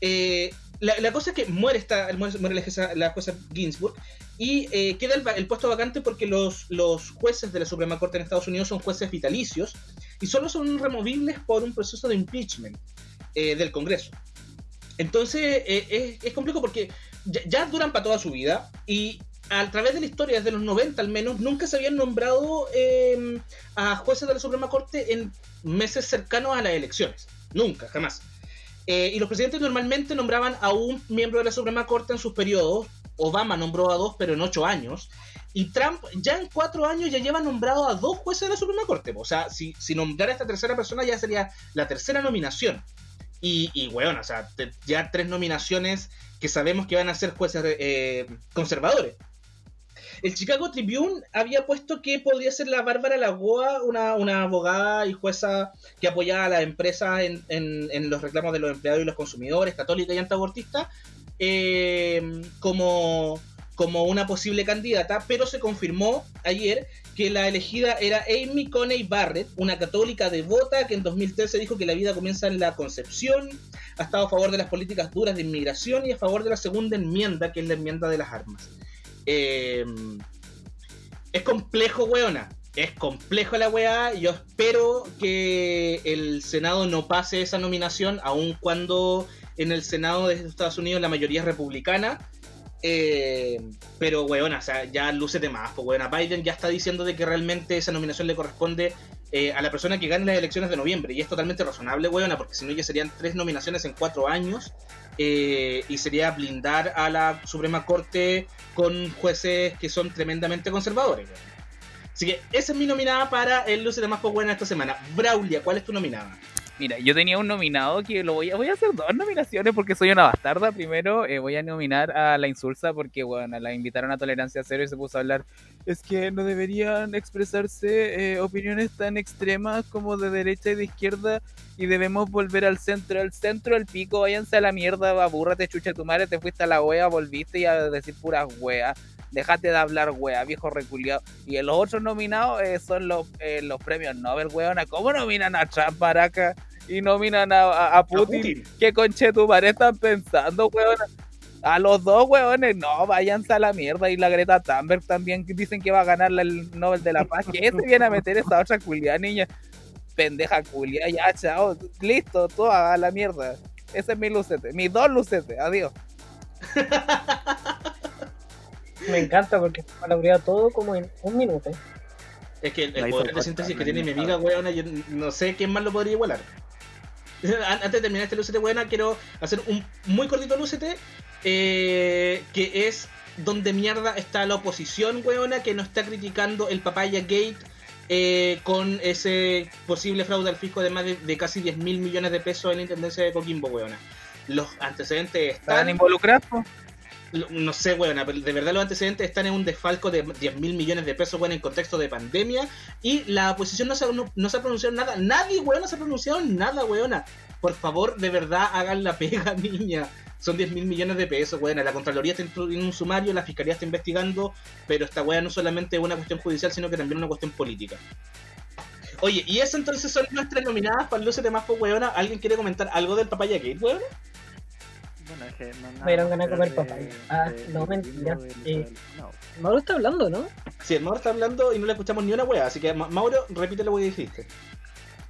Eh, la, cosa es que muere, esta, muere muere la, jueza, la jueza Ginsburg y eh, queda el, el puesto vacante porque los, los jueces de la Suprema Corte en Estados Unidos son jueces vitalicios y solo son removibles por un proceso de impeachment eh, del Congreso. Entonces eh, es, es complejo porque ya, ya duran para toda su vida y a través de la historia, desde los 90 al menos, nunca se habían nombrado eh, a jueces de la Suprema Corte en meses cercanos a las elecciones. Nunca, jamás. Eh, y los presidentes normalmente nombraban a un miembro de la Suprema Corte en sus periodos. Obama nombró a dos, pero en ocho años. Y Trump ya en cuatro años ya lleva nombrado a dos jueces de la Suprema Corte. O sea, si, si nombrara a esta tercera persona ya sería la tercera nominación. Y, y bueno, o sea, ya tres nominaciones que sabemos que van a ser jueces eh, conservadores. El Chicago Tribune había puesto que podría ser la Bárbara Lagoa, una, una abogada y jueza que apoyaba a las empresas en, en- los reclamos de los empleados y los consumidores, católica y antiabortista, eh, como, como una posible candidata, pero se confirmó ayer que la elegida era Amy Coney Barrett, una católica devota que en 2013 dijo que la vida comienza en la concepción, ha estado a favor de las políticas duras de inmigración y a favor de la segunda enmienda, que es la enmienda de las armas. Eh, es complejo, weona. Es complejo la weá. Yo espero que el Senado no pase esa nominación, aun cuando en el Senado de Estados Unidos la mayoría es republicana. Eh, pero, weona, o sea, ya lúcete más. Pues, weona, Biden ya está diciendo de que realmente esa nominación le corresponde eh, a la persona que gane las elecciones de noviembre. Y es totalmente razonable, weona, porque si no ya serían tres nominaciones en cuatro años. Eh, y sería blindar a la Suprema Corte con jueces que son tremendamente conservadores. Así que esa es mi nominada para el Luce de Más Buena esta semana. Braulia, ¿cuál es tu nominada? Mira, yo tenía un nominado que lo voy a, voy a hacer dos nominaciones porque soy una bastarda. Primero eh, voy a nominar a la insulsa porque, bueno, la invitaron a tolerancia cero y se puso a hablar. Es que no deberían expresarse eh, opiniones tan extremas como de derecha y de izquierda y debemos volver al centro. Al centro, al pico, váyanse a la mierda, abúrrate, chucha tu madre, te fuiste a la wea, volviste y a decir puras weas. Déjate de hablar, wea, viejo reculiado. Y los otros nominados eh, son los, eh, los premios Nobel, weona. ¿Cómo nominan a Trump, Maraca? Y nominan a, a- a Putin. Putin. ¿Qué conche tu madre están pensando, weona? A los dos, weones, no, váyanse a la mierda. Y la Greta Thunberg también dicen que va a ganar el Nobel de la Paz. ¿Qué se viene a meter esta otra culia, niña? Pendeja culia, ya, chao. Listo, todo a la mierda. Ese es mi lucete. Mis dos lucetes, adiós. Me encanta porque se palabrea todo como en un minuto. Es que el, poder de síntesis que tiene mi amiga, weona, yo no sé quién más lo podría igualar. An- Antes de terminar este Lucete Buena, quiero hacer un muy cortito Lucete, eh, que es donde mierda está la oposición, weona, que no está criticando el Papaya Gate eh, con ese posible fraude al fisco de más de, de casi 10 mil millones de pesos en la Intendencia de Coquimbo, weona. Los antecedentes ¿Están están... involucrados? No sé, weón, de verdad los antecedentes están en un desfalco de 10 mil millones de pesos, weón, en contexto de pandemia. Y la oposición no se, no, no se ha pronunciado nada. Nadie, weón, no se ha pronunciado nada, weona. Por favor, de verdad, hagan la pega, niña. Son 10 mil millones de pesos, weón. La Contraloría está en un sumario, la Fiscalía está investigando, pero esta weón no solamente es una cuestión judicial, sino que también una cuestión política. Oye, y eso entonces son nuestras nominadas para el de más weona. ¿Alguien quiere comentar algo del Papaya Gate, weón? Bueno, es que no, Me dieron ganas de comer papaya. Ah, de- no, mentira. Eh, no. Mauro está hablando, ¿no? Sí, el Mauro está hablando y no le escuchamos ni una wea, así que Ma- Mauro, repite lo que dijiste.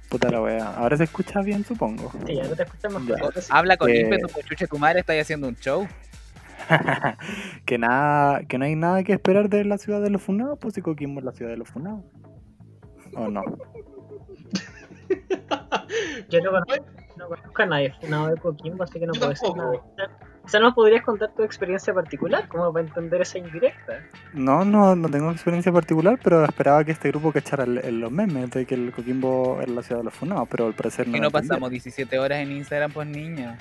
Puta la wea. Ahora se escucha bien, supongo. Sí, no te escuchas más. Habla con Eh, ímpetu, pues chuche tu madre, estáis haciendo un show. que nada, que no hay nada que esperar de la ciudad de los funados, pues si Coquimbo es la ciudad de los funados. ¿O no? Yo no conozco, no conozco a nadie funado de Coquimbo, así que no Yo puedo decir nada. O sea, nos podrías contar tu experiencia particular, como para entender esa indirecta. No, no, no tengo experiencia particular, pero esperaba que este grupo cachara el- el- los memes de que el Coquimbo es la ciudad de los funados, pero al parecer no. Y no pasamos 17 horas en Instagram, pues niña.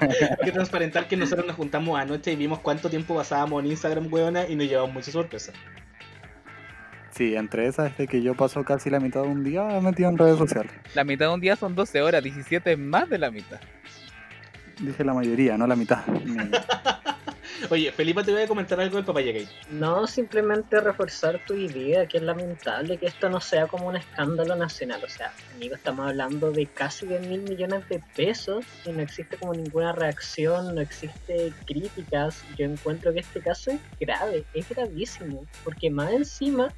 Hay que transparentar que nosotros nos juntamos anoche y vimos cuánto tiempo pasábamos en Instagram, weona, y nos llevamos muchas sorpresas. Sí, entre esas es de que yo paso casi la mitad de un día metido en redes sociales. La mitad de un día son 12 horas, 17 es más de la mitad. Dije la mayoría, no la mitad. Oye, Felipe, te voy a comentar algo del Papaya Gate. No, simplemente reforzar tu idea, que es lamentable que esto no sea como un escándalo nacional. O sea, amigo, estamos hablando de casi 10 mil millones de pesos y no existe como ninguna reacción, no existe críticas. Yo encuentro que este caso es grave, es gravísimo, porque más encima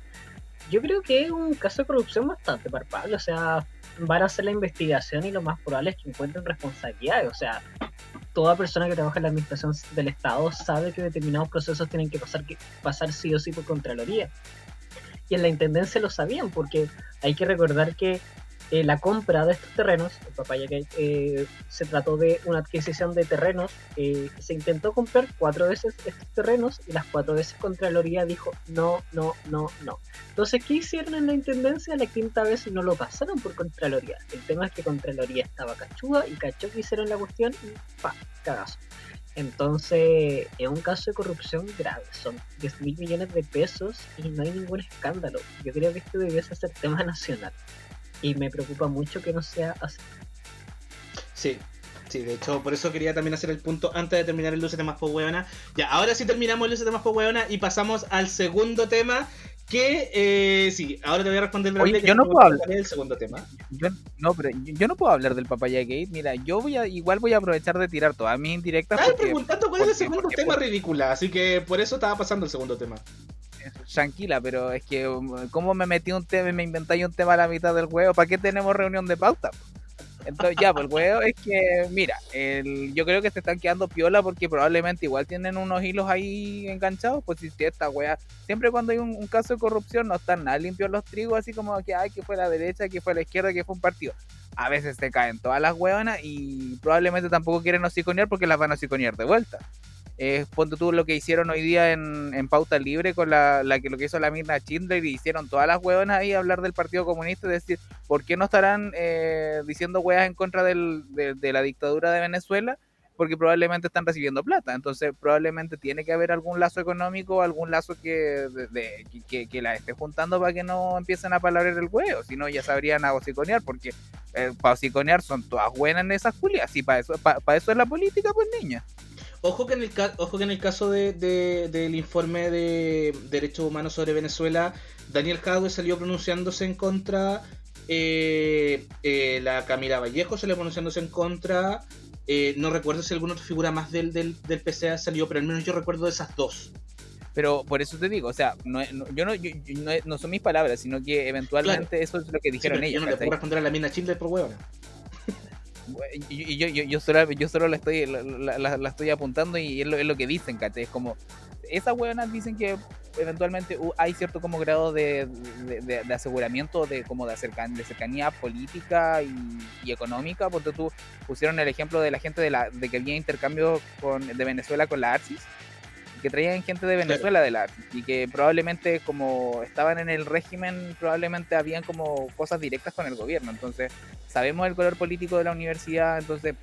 Yo creo que es un caso de corrupción bastante palpable, o sea, van a hacer la investigación y lo más probable es que encuentren responsabilidades, o sea, toda persona que trabaja en la administración del Estado sabe que determinados procesos tienen que pasar, que pasar sí o sí por Contraloría. Y en la Intendencia lo sabían, porque hay que recordar que eh, la compra de estos terrenos, el Papaya Gate, eh, se trató de una adquisición de terrenos. eh, se intentó comprar cuatro veces estos terrenos y las cuatro veces Contraloría dijo no, no, no, no. Entonces, ¿qué hicieron en la intendencia? La quinta vez no lo pasaron por Contraloría. El tema es que Contraloría estaba cachuda y cachó que hicieron la cuestión y pa, cagazo. Entonces, es un caso de corrupción grave. Son 10 mil millones de pesos y no hay ningún escándalo. Yo creo que esto debiese ser tema nacional. Y me preocupa mucho que no sea así. Sí, sí, de hecho, por eso quería también hacer el punto antes de terminar el Luce Temas por Hueona. Ya, ahora sí terminamos el Luce Temas por Hueona y pasamos al segundo tema. Que eh, sí, ahora te voy a responder Oye, yo no puedo hablar. cuál es el segundo tema. Yo, no, pero yo, yo no puedo hablar del Papaya Gate. Mira, yo voy a, igual voy a aprovechar de tirar todas mis indirectas Estaba preguntando cuál es el segundo porque- tema porque- ridícula, así que por eso estaba pasando el segundo tema. Tranquila, pero es que um, cómo me metí un tema y me inventáis un tema a la mitad del juego, ¿para qué tenemos reunión de pauta? Entonces ya, pues el huevo es que, mira, yo creo que se están quedando piola porque probablemente igual tienen unos hilos ahí enganchados, pues si esta wea, siempre cuando hay un, un caso de corrupción no están nada limpios los trigos, así como que, ay, que fue la derecha, que fue la izquierda, que fue un partido. A veces se caen todas las hueonas y probablemente tampoco quieren hociconear porque las van a hociconear de vuelta. Eh, ponte tú lo que hicieron hoy día en, en Pauta Libre con la, la que lo que hizo la Mirna Schindler y hicieron todas las hueonas ahí hablar del Partido Comunista y decir, ¿por qué no estarán eh, diciendo hueas en contra del- de, la dictadura de Venezuela? Porque probablemente están recibiendo plata. Entonces, probablemente tiene que haber algún lazo económico, algún lazo que, de- que, que la esté juntando para que no empiecen a palabrar el huevo. Si no, ya sabrían a hociconear, porque eh, para hociconear son todas buenas en esas culias. Y para eso, para eso es la política, pues niña. Ojo que en el, ojo que en el caso de, de- del informe de derechos humanos sobre Venezuela, Daniel Jadwe salió pronunciándose en contra, eh, eh, la Camila Vallejo salió pronunciándose en contra, eh, no recuerdo si alguna otra figura más del, del, del PCA salió, pero al menos yo recuerdo de esas dos. Pero por eso te digo, o sea, no, yo no, yo- yo no, son mis palabras, sino que eventualmente eso es lo que Sí, dijeron pero yo ellos. no le puedo responder a la mina Schindler por huevona. Y yo, yo, yo solo, yo solo la, estoy, la, estoy apuntando y es lo, que dicen, ¿cachai? Es como, esas hueonas dicen que eventualmente hay cierto como grado de, de, aseguramiento de como de, cercan- cercanía política y, económica, porque tú pusieron el ejemplo de la gente de, la, de que había intercambio con, de Venezuela con la ARCIS, que traían gente de Venezuela de la y que probablemente como estaban en el régimen, probablemente habían como cosas directas con el gobierno, entonces sabemos el color político de la universidad, entonces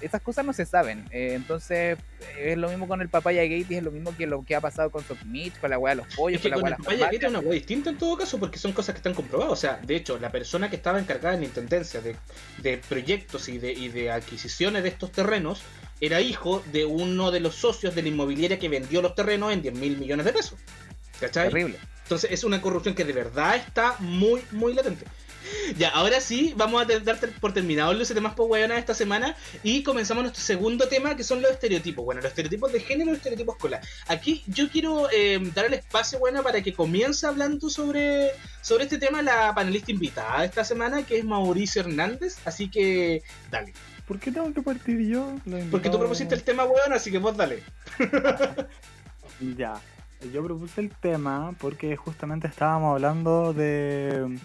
estas cosas no se saben. eh, entonces eh, es lo mismo con el Papaya Gate es lo mismo que lo que ha pasado con Sopimich, con la weá de los pollos, Es que con la con weá el de las Papaya Gate es una hueá distinta en todo caso porque son cosas que están comprobadas. O sea, de hecho, la persona que estaba encargada en la intendencia de, de proyectos y de, y de adquisiciones de estos terrenos era hijo de uno de los socios de la inmobiliaria que vendió los terrenos en 10 mil millones de pesos. ¿Cachai? Terrible. Entonces es una corrupción que de verdad está muy, muy latente. Ya, ahora sí, vamos a dar por terminado los temas de esta semana y comenzamos nuestro segundo tema que son los estereotipos. Bueno, los estereotipos de género y los estereotipos escolar. Aquí yo quiero eh, dar el espacio, bueno, para que comience hablando sobre, sobre este tema la panelista invitada de esta semana, que es Mauricio Hernández. Así que, dale. ¿Por qué tengo que partir yo? Porque tú propusiste el tema, weón, así que vos dale. Ya, yo propuse el tema porque justamente estábamos hablando de,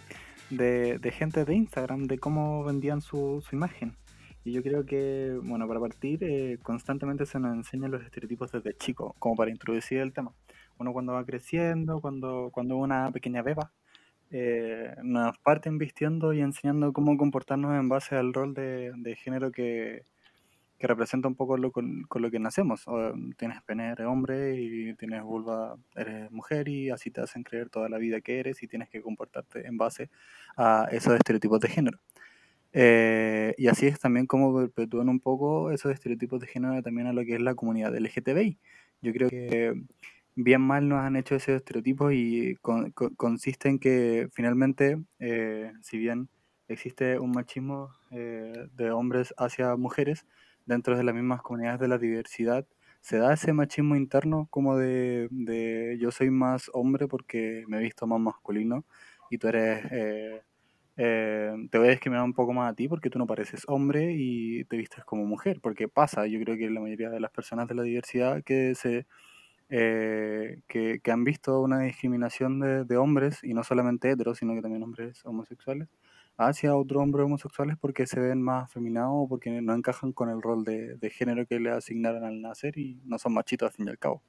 de, de gente de Instagram, de cómo vendían su, su imagen. Y yo creo que, bueno, para partir, eh, constantemente se nos enseñan los estereotipos desde chico, como para introducir el tema. Uno cuando va creciendo, cuando, cuando es una pequeña beba, eh, nos parten vistiendo y enseñando cómo comportarnos en base al rol de, de género que, que representa un poco lo con, con lo que nacemos. O, tienes pene, eres hombre, y tienes vulva, eres mujer, y así te hacen creer toda la vida que eres y tienes que comportarte en base a esos estereotipos de género. Eh, y así es también como perpetúan un poco esos estereotipos de género también a lo que es la comunidad LGTBI. Yo creo que bien mal nos han hecho esos estereotipos y con- con- consiste en que finalmente, eh, si bien existe un machismo eh, de hombres hacia mujeres, dentro de las mismas comunidades de la diversidad se da ese machismo interno como de, de yo soy más hombre porque me he visto más masculino y tú eres... eh, eh, te voy a discriminar un poco más a ti porque tú no pareces hombre y te vistes como mujer, porque pasa, yo creo que la mayoría de las personas de la diversidad que se eh, que, que han visto una discriminación de, de hombres, y no solamente heteros, sino que también hombres homosexuales, hacia otros hombres homosexuales porque se ven más afeminados o porque no encajan con el rol de, género que le asignaron al nacer y no son machitos al fin y al cabo.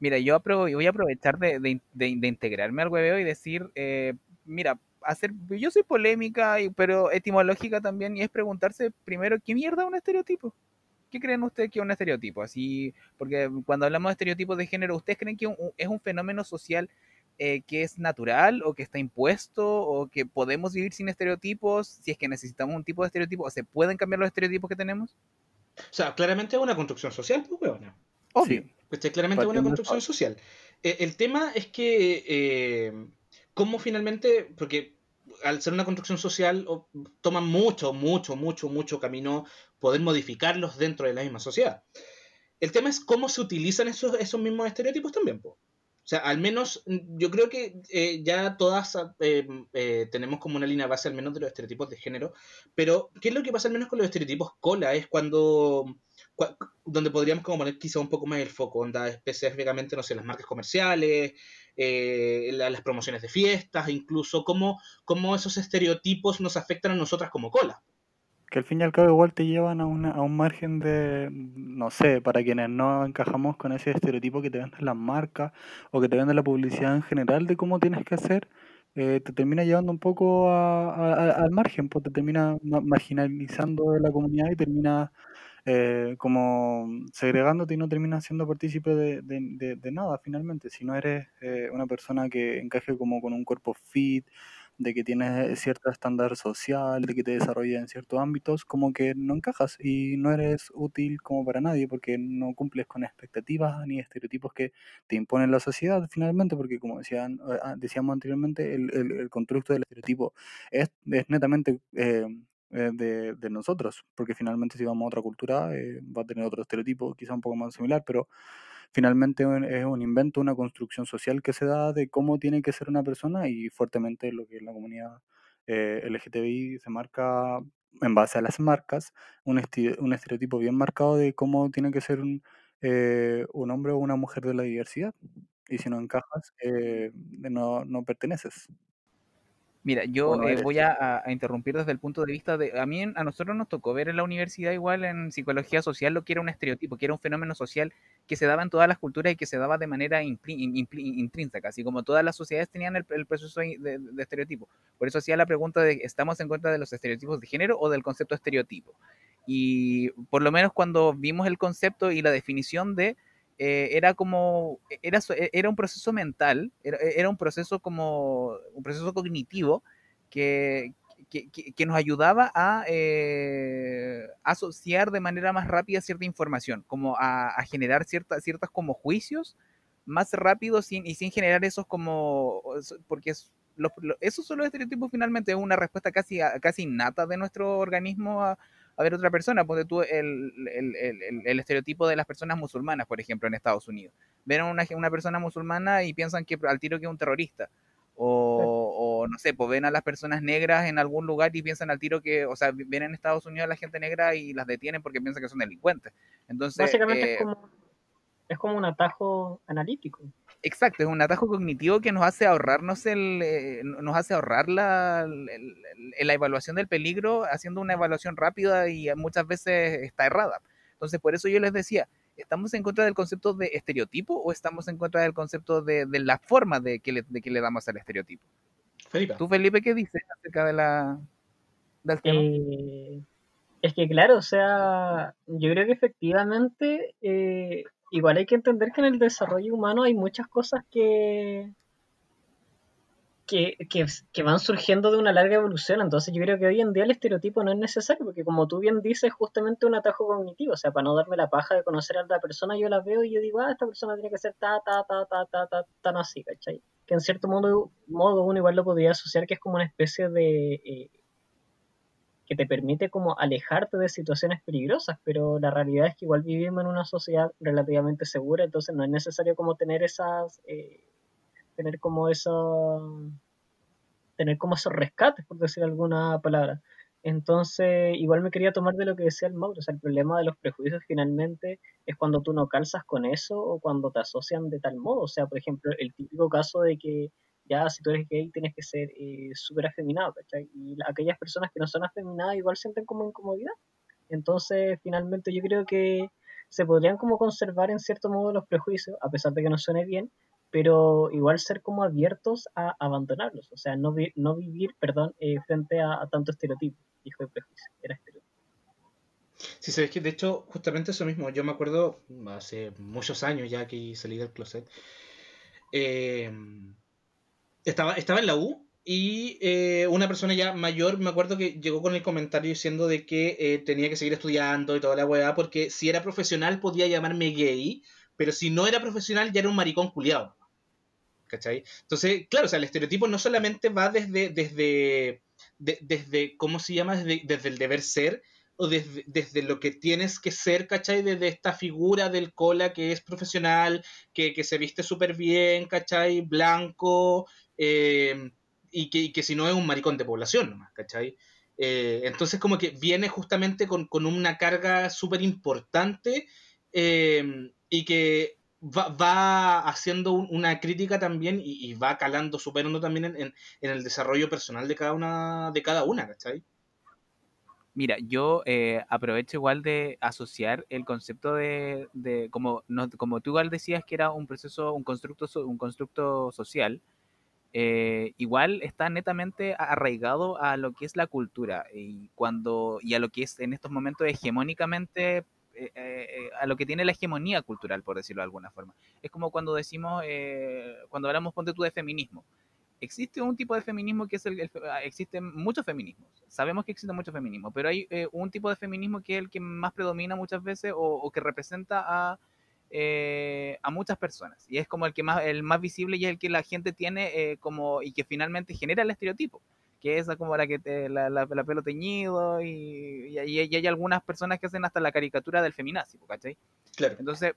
Mira, yo voy a aprovechar de, integrarme al hueveo y decir, eh, mira, hacer, yo soy polémica, pero etimológica también, y es preguntarse primero, ¿qué mierda es un estereotipo? ¿Qué creen ustedes que es un estereotipo? Así, porque cuando hablamos de estereotipos de género, ¿ustedes creen que un- es un fenómeno social eh, que es natural o que está impuesto o que podemos vivir sin estereotipos si es que necesitamos un tipo de estereotipo o se pueden cambiar los estereotipos que tenemos? O sea, claramente es una construcción social, pues. Obvio. Sí, Este, claramente es una construcción social. Eh, el tema es que, eh, cómo finalmente, porque al ser una construcción social, toma mucho, mucho, mucho, mucho camino poder modificarlos dentro de la misma sociedad. El tema es cómo se utilizan esos, esos mismos estereotipos también. po. O sea, al menos yo creo que eh, ya todas eh, eh, tenemos como una línea base al menos de los estereotipos de género, pero ¿qué es lo que pasa al menos con los estereotipos cola? Es cuando, cua- donde podríamos como poner quizá un poco más el foco, onda específicamente, no sé, las marcas comerciales, eh, la- las promociones de fiestas, incluso cómo, cómo esos estereotipos nos afectan a nosotras como cola. Que al fin y al cabo igual te llevan a, una, a un margen de, no sé, para quienes no encajamos con ese estereotipo que te venden las marcas o que te venden la publicidad en general de cómo tienes que hacer, eh, te termina llevando un poco a- al margen, pues te termina ma- marginalizando la comunidad y termina eh, como segregándote y no terminas siendo partícipe de, de- de- de nada finalmente. Si no eres eh, una persona que encaje como con un cuerpo fit, de que tienes cierto estándar social, de que te desarrollas en ciertos ámbitos, como que no encajas y no eres útil como para nadie porque no cumples con expectativas ni estereotipos que te impone la sociedad finalmente, porque como decían, ah, decíamos anteriormente, el, el- el constructo del estereotipo es, es netamente eh, eh, de, de nosotros, porque finalmente si vamos a otra cultura eh, va a tener otro estereotipo, quizá un poco más similar, pero finalmente es un invento, una construcción social que se da de cómo tiene que ser una persona y fuertemente lo que la comunidad eh, LGTBI se marca en base a las marcas, un, un estereotipo bien marcado de cómo tiene que ser un, eh, un hombre o una mujer de la diversidad. Y si no encajas, eh, no, no perteneces. Mira, yo eh, voy a, interrumpir desde el punto de vista de, a mí, a nosotros nos tocó ver en la universidad igual en psicología social lo que era un estereotipo, que era un fenómeno social que se daba en todas las culturas y que se daba de manera intrínseca, así como todas las sociedades tenían el, el proceso de, de- de estereotipo. Por eso hacía la pregunta de, ¿estamos en contra de los estereotipos de género o del concepto estereotipo? Y por lo menos cuando vimos el concepto y la definición de, eh, era como, era, so- era un proceso mental, era, era un proceso como, un proceso cognitivo que, que, que- nos ayudaba a eh, asociar de manera más rápida cierta información, como a, generar ciertas ciertas como juicios más rápidos sin, y sin generar esos como, porque es, los, lo- esos son los estereotipos finalmente, es una respuesta casi, casi innata de nuestro organismo a, a ver otra persona. Ponte tú el, el, el, el- el estereotipo de las personas musulmanas, por ejemplo, en Estados Unidos. Ven a una, una persona musulmana y piensan que al tiro que es un terrorista. O, o, no sé, pues ven a las personas negras en algún lugar y piensan al tiro que, o sea, ven en Estados Unidos a la gente negra y las detienen porque piensan que son delincuentes. Entonces, Básicamente eh, es, como, es como un atajo analítico. Exacto, es un atajo cognitivo que nos hace ahorrarnos el, eh, nos hace ahorrar la, el- el- la evaluación del peligro haciendo una evaluación rápida y muchas veces está errada. Entonces, por eso yo les decía, ¿estamos en contra del concepto de estereotipo o estamos en contra del concepto de, de la forma de que, le, de que le damos al estereotipo? Felipe. ¿Tú, Felipe, qué dices acerca de la, del tema? Eh, es que claro, o sea, yo creo que efectivamente eh, igual hay que entender que en el desarrollo humano hay muchas cosas que, que, que, que van surgiendo de una larga evolución. Entonces yo creo que hoy en día el estereotipo no es necesario, porque como tú bien dices, es justamente un atajo cognitivo. O sea, para no darme la paja de conocer a otra persona, yo la veo y yo digo, ah, esta persona tiene que ser ta, ta, ta, ta, ta, ta, tan así, ¿cachai? Que en cierto modo, modo uno igual lo podría asociar que es como una especie de... eh, que te permite como alejarte de situaciones peligrosas, pero la realidad es que igual vivimos en una sociedad relativamente segura, entonces no es necesario como tener esas, eh, tener como eso, tener como esos rescates, por decir alguna palabra. Entonces, igual me quería tomar de lo que decía el Mauro, o sea, el problema de los prejuicios finalmente es cuando tú no calzas con eso o cuando te asocian de tal modo, o sea, por ejemplo, el típico caso de que ya si tú eres gay tienes que ser eh, súper afeminado, ¿cachai? Y aquellas personas que no son afeminadas igual sienten como incomodidad. Entonces, finalmente yo creo que se podrían como conservar en cierto modo los prejuicios, a pesar de que no suene bien, pero igual ser como abiertos a abandonarlos, o sea, no, no vivir, perdón, eh, frente a, tanto estereotipo, hijo de prejuicio, era estereotipo. Sí, sabes que de hecho, justamente eso mismo, yo me acuerdo hace muchos años ya que salí del closet, eh, estaba, estaba en la U y eh, una persona ya mayor, me acuerdo que llegó con el comentario diciendo de que eh, tenía que seguir estudiando y toda la weá, porque si era profesional podía llamarme gay, pero si no era profesional ya era un maricón culiado. ¿Cachai? Entonces, claro, o sea, el estereotipo no solamente va desde, desde, desde ¿cómo se llama? Desde, desde, el deber ser, o desde, desde, lo que tienes que ser, ¿cachai? Desde esta figura del cola que es profesional, que, que se viste súper bien, ¿cachai? Blanco, eh, y, que, que, si no es un maricón de población nomás, ¿cachai? Eh, entonces como que viene justamente con, con una carga súper importante eh, y que va, va haciendo una crítica también y, va calando, superando también en, en, el desarrollo personal de cada una, de cada una, ¿cachai? Mira, yo aprovecho igual de asociar el concepto de, de como, no, como tú igual decías que era un proceso, un constructo, un constructo social, eh, igual está netamente arraigado a lo que es la cultura y cuando y a lo que es en estos momentos hegemónicamente eh, eh, a lo que tiene la hegemonía cultural por decirlo de alguna forma. Es como cuando decimos cuando hablamos ponte tú de feminismo. Existe un tipo de feminismo que es el, existen muchos feminismos. Sabemos que existe mucho feminismo pero hay un tipo de feminismo que es el que más predomina muchas veces o que representa a eh, a muchas personas y es como el que más el más visible y el que la gente tiene eh, como y que finalmente genera el estereotipo que es como la que te, la, la, pelo teñido y, y, hay algunas personas que hacen hasta la caricatura del feminazi, ¿cachai? Claro. Entonces,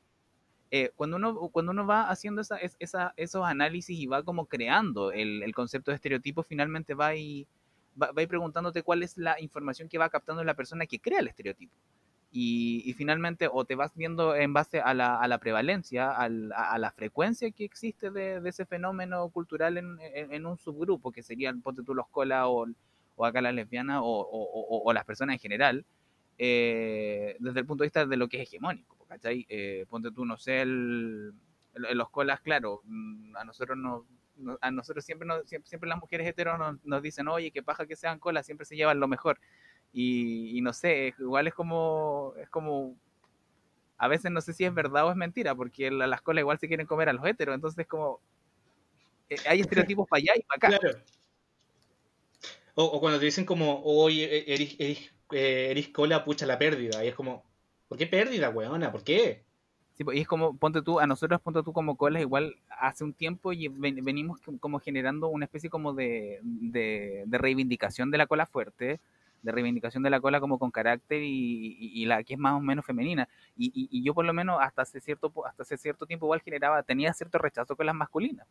eh, cuando, uno, cuando uno va haciendo esa, esa, esos análisis y va como creando el, el concepto de estereotipo, finalmente va y, va, va y preguntándote cuál es la información que va captando la persona que crea el estereotipo. Y, finalmente o te vas viendo en base a la, prevalencia, a, la frecuencia que existe de, ese fenómeno cultural en, un subgrupo, que serían, ponte tú los cola o, acá las lesbianas o, las personas en general, eh, desde el punto de vista de lo que es hegemónico, ¿cachai? Eh, ponte tú, no sé, el, los colas, claro, mm, a nosotros nos a nosotros siempre, nos, siempre, siempre, las mujeres heteros nos, nos, dicen, oye, qué paja que sean colas, siempre se llevan lo mejor. Y, no sé, igual es como, es como, a veces no sé si es verdad o es mentira, porque la, las colas igual se quieren comer a los heteros, entonces es como, eh, hay estereotipos para allá y para acá. O, cuando te dicen como, oye, eres, eres, cola, pucha la pérdida, y es como, ¿por qué pérdida, weona? ¿Por qué? Sí, pues, y es como, ponte tú, a nosotros, ponte tú como colas, igual hace un tiempo y venimos como generando una especie como de, de, de reivindicación de la cola fuerte, de reivindicación de la cola como con carácter y, la que es más o menos femenina. Y, yo por lo menos hasta hace cierto hasta hace cierto tiempo igual generaba, tenía cierto rechazo con las masculinas.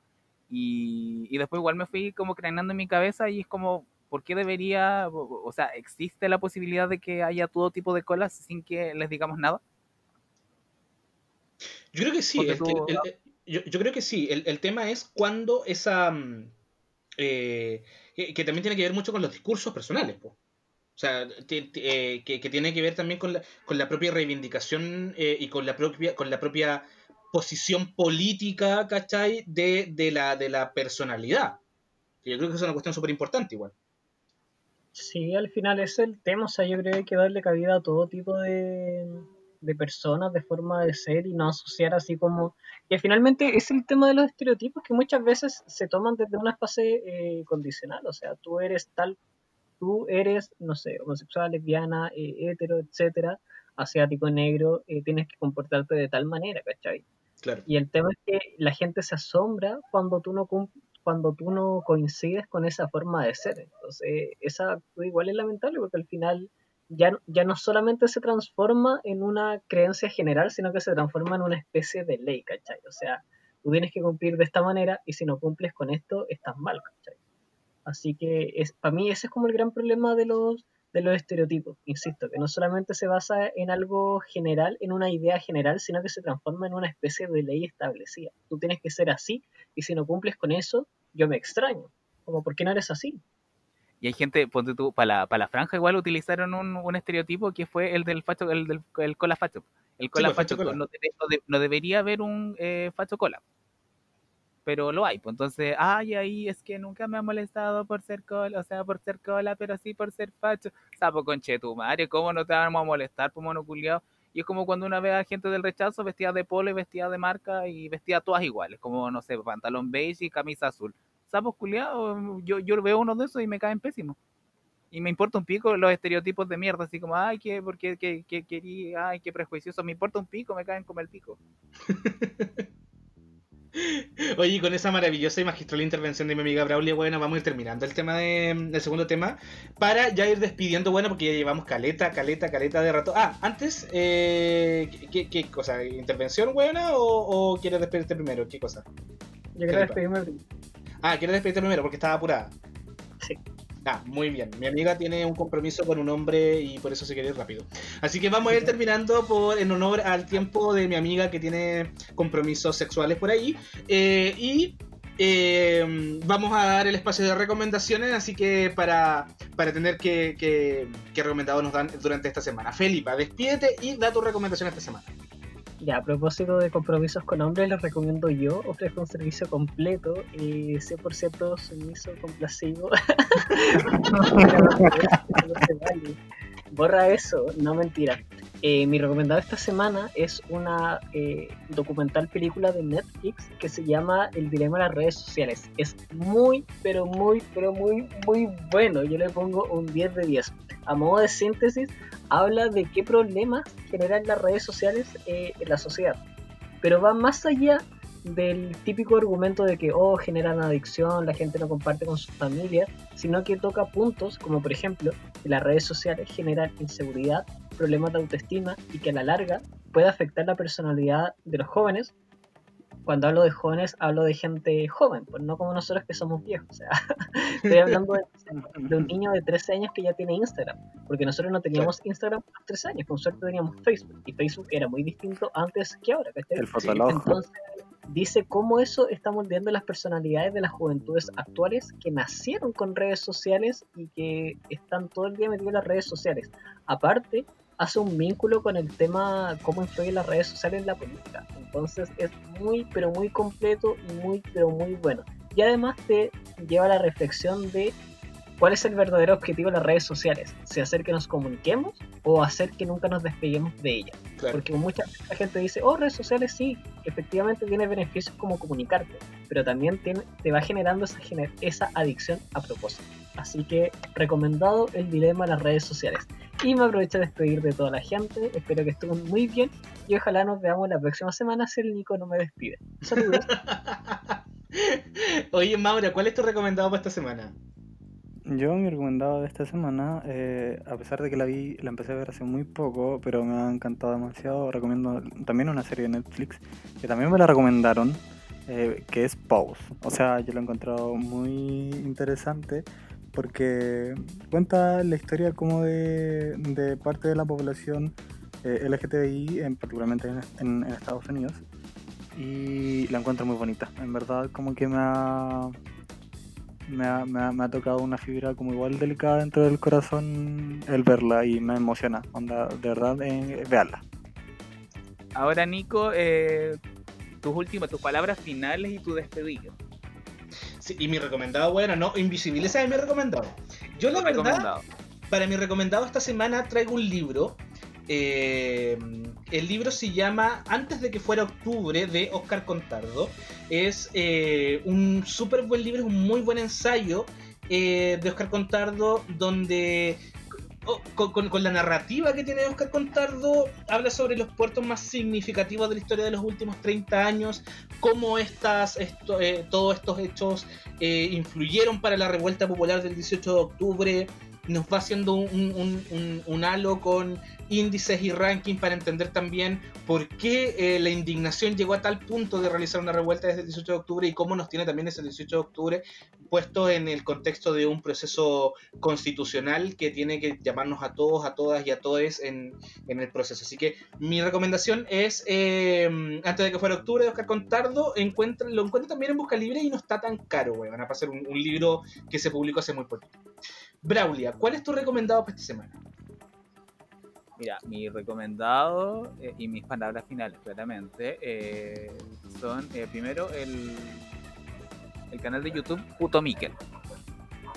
Y, después igual me fui como craneando en mi cabeza y es como, ¿por qué debería, o sea, existe la posibilidad de que haya todo tipo de colas sin que les digamos nada? Yo creo que sí, yo, creo que sí. El, tema es cuando esa... Mm, eh, que, también tiene que ver mucho con los discursos personales. pues o sea, eh, que, tiene que ver también con la, con la propia reivindicación eh, y con la propia, con la propia posición política, ¿cachai? De, de, la, de la personalidad. yo creo que es una cuestión súper importante igual. Sí, al final es el tema, o sea, yo creo que hay que darle cabida a todo tipo de, de personas, de forma de ser y no asociar así como... Que finalmente es el tema de los estereotipos que muchas veces se toman desde una fase eh, condicional, o sea, tú eres tal tú eres, no sé, homosexual, lesbiana, eh, hetero, etcétera, asiático, negro, eh, tienes que comportarte de tal manera, ¿cachai? Claro. Y el tema es que la gente se asombra cuando tú no cuando tú no coincides con esa forma de ser. Entonces, esa actitud igual es lamentable porque al final ya, ya no solamente se transforma en una creencia general, sino que se transforma en una especie de ley, ¿cachai? O sea, tú tienes que cumplir de esta manera y si no cumples con esto, estás mal, ¿cachai? Así que es, para mí ese es como el gran problema de los, de los estereotipos, insisto, que no solamente se basa en algo general, en una idea general, sino que se transforma en una especie de ley establecida. Tú tienes que ser así y si no cumples con eso, yo me extraño. Como, ¿por qué no eres así? Y hay gente, ponte tú, para la, para la franja igual utilizaron un, un estereotipo que fue el del facho, el del el cola facho. El cola pues, facho facho, cola. No, debe- no de- no debería haber un eh, facho cola. Pero lo hay, pues entonces, ay, ahí es que nunca me ha molestado por ser cola, o sea, por ser cola, pero sí por ser facho. Sapo conche tu madre, ¿cómo no te vamos a molestar, pues mono culiao? Y es como cuando una ve a gente del rechazo vestida de polo y vestida de marca y vestida todas iguales, como, no sé, pantalón beige y camisa azul. Sapos culiados, yo, yo veo uno de esos y me caen pésimos. Y me importa un pico los estereotipos de mierda, así como, ay, que, porque, que, que, querí- ay, qué prejuicioso, me importa un pico, me caen como el pico. Oye, y con esa maravillosa y magistral intervención de mi amiga Braulia, bueno, vamos a ir terminando el tema de, el segundo tema para ya ir despidiendo, bueno, porque ya llevamos caleta, caleta, caleta de rato. Ah, antes, eh, ¿qué, qué cosa? ¿Intervención, buena o, o quieres despedirte primero? ¿Qué cosa? Yo quiero despedirme primero. Ah, ¿quieres despedirte primero porque estaba apurada? Sí. Ah, muy bien. Mi amiga tiene un compromiso con un hombre y por eso se quiere ir rápido. Así que vamos a ir terminando por en honor al tiempo de mi amiga que tiene compromisos sexuales por ahí. Eh, y eh, vamos a dar el espacio de recomendaciones, así que para, para tener que, que, qué recomendados nos dan durante esta semana. Felipa, despídete y da tu recomendación esta semana. Ya, a propósito de compromisos con hombres, les recomiendo yo. Ofrezco un servicio completo y 100% sumiso, complacido. Borra eso, no mentira. Eh, mi recomendado esta semana es una eh, documental película de Netflix que se llama El dilema de las redes sociales. Es muy, pero muy, pero muy, muy bueno. Yo le pongo un 10 de 10. A modo de síntesis, habla de qué problemas generan las redes sociales eh, en la sociedad. Pero va más allá del típico argumento de que, oh, generan adicción, la gente no comparte con su familia, sino que toca puntos como, por ejemplo, que las redes sociales generan inseguridad, problemas de autoestima y que a la larga puede afectar la personalidad de los jóvenes. Cuando hablo de jóvenes, hablo de gente joven, pues no como nosotros que somos viejos. O sea, estoy hablando de, de un niño de 13 años que ya tiene Instagram, porque nosotros no teníamos Instagram a los 13 años, con suerte teníamos Facebook, y Facebook era muy distinto antes que ahora, ¿cachai? El fotolog. Entonces, dice cómo eso está moldeando las personalidades de las juventudes actuales que nacieron con redes sociales y que están todo el día metidos en las redes sociales. Aparte, hace un vínculo con el tema cómo influyen las redes sociales en la política. Entonces es muy, pero muy completo y muy, pero muy bueno. Y además te lleva a la reflexión de cuál es el verdadero objetivo de las redes sociales. Si hacer que nos comuniquemos o hacer que nunca nos despeguemos de ellas. Claro. Porque mucha gente dice, oh, redes sociales sí, efectivamente tiene beneficios como comunicarte, pero también tiene- te va generando esa, gener- esa adicción a propósito. Así que recomendado el dilema de las redes sociales. Y me aprovecho de despedir de toda la gente, espero que estén muy bien y ojalá nos veamos la próxima semana si el Nico no me despide. Saludos. Oye, Maura, ¿cuál es tu recomendado para esta semana? Yo, mi recomendado de esta semana, eh, a pesar de que la vi, la empecé a ver hace muy poco, pero me ha encantado demasiado, recomiendo también una serie de Netflix que también me la recomendaron, eh, que es Pose. O sea, yo lo he encontrado muy interesante porque cuenta la historia como de, parte de la población eh, LGTBI, en, particularmente en, en- en Estados Unidos, y la encuentro muy bonita. En verdad, como que me ha me ha, me, ha, me ha tocado una fibra como igual delicada dentro del corazón el verla y me emociona. Onda, de verdad, eh, veanla. Ahora, Nico, eh, tus últimas, tus palabras finales y tu despedida. Sí, y mi recomendado, bueno, no, Invisibilidad es mi recomendado. Yo la verdad, Recomendado. para mi recomendado esta semana traigo un libro. Eh, el libro se llama Antes de que fuera octubre de Oscar Contardo. Es eh, un súper buen libro, es un muy buen ensayo eh, de Oscar Contardo donde o- con, la narrativa que tiene Oscar Contardo, habla sobre los puertos más significativos de la historia de los últimos 30 años, cómo estas, esto, todos estos hechos influyeron para la revuelta popular del 18 de octubre. Nos va haciendo un halo con índices y ranking para entender también por qué eh, la indignación llegó a tal punto de realizar una revuelta desde el 18 de octubre y cómo nos tiene también ese 18 de octubre puesto en el contexto de un proceso constitucional que tiene que llamarnos a todos, a todas y a todos en, en el proceso. Así que mi recomendación es, eh, antes de que fuera octubre de Oscar Contardo, encuentra, lo encuentra también en Busca Libre y no está tan caro, weón. Va a pasar un, libro que se publicó hace muy poquito. Braulia, ¿cuál es tu recomendado para esta semana? Mira, mi recomendado eh, y mis palabras finales, claramente, eh, son eh, primero el, el canal de YouTube Puto Miquel.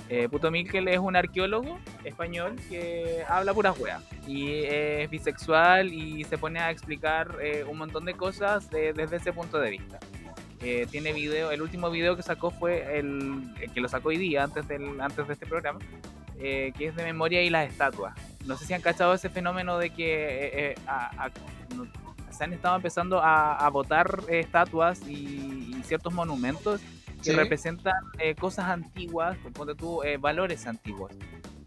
Eh, Puto Miquel es un arqueólogo español que habla puras weas y es bisexual y se pone a explicar eh, un montón de cosas de- desde ese punto de vista. Eh, tiene video, el último video que sacó fue el, el que lo sacó hoy día antes, del, antes de este programa, eh, que es de memoria y las estatuas no sé si han cachado ese fenómeno de que eh, eh, a- a- no- se han estado empezando a, a botar eh, estatuas y, y ciertos monumentos que Sí. representan eh, cosas antiguas, pues, ponte tú, valores antiguos.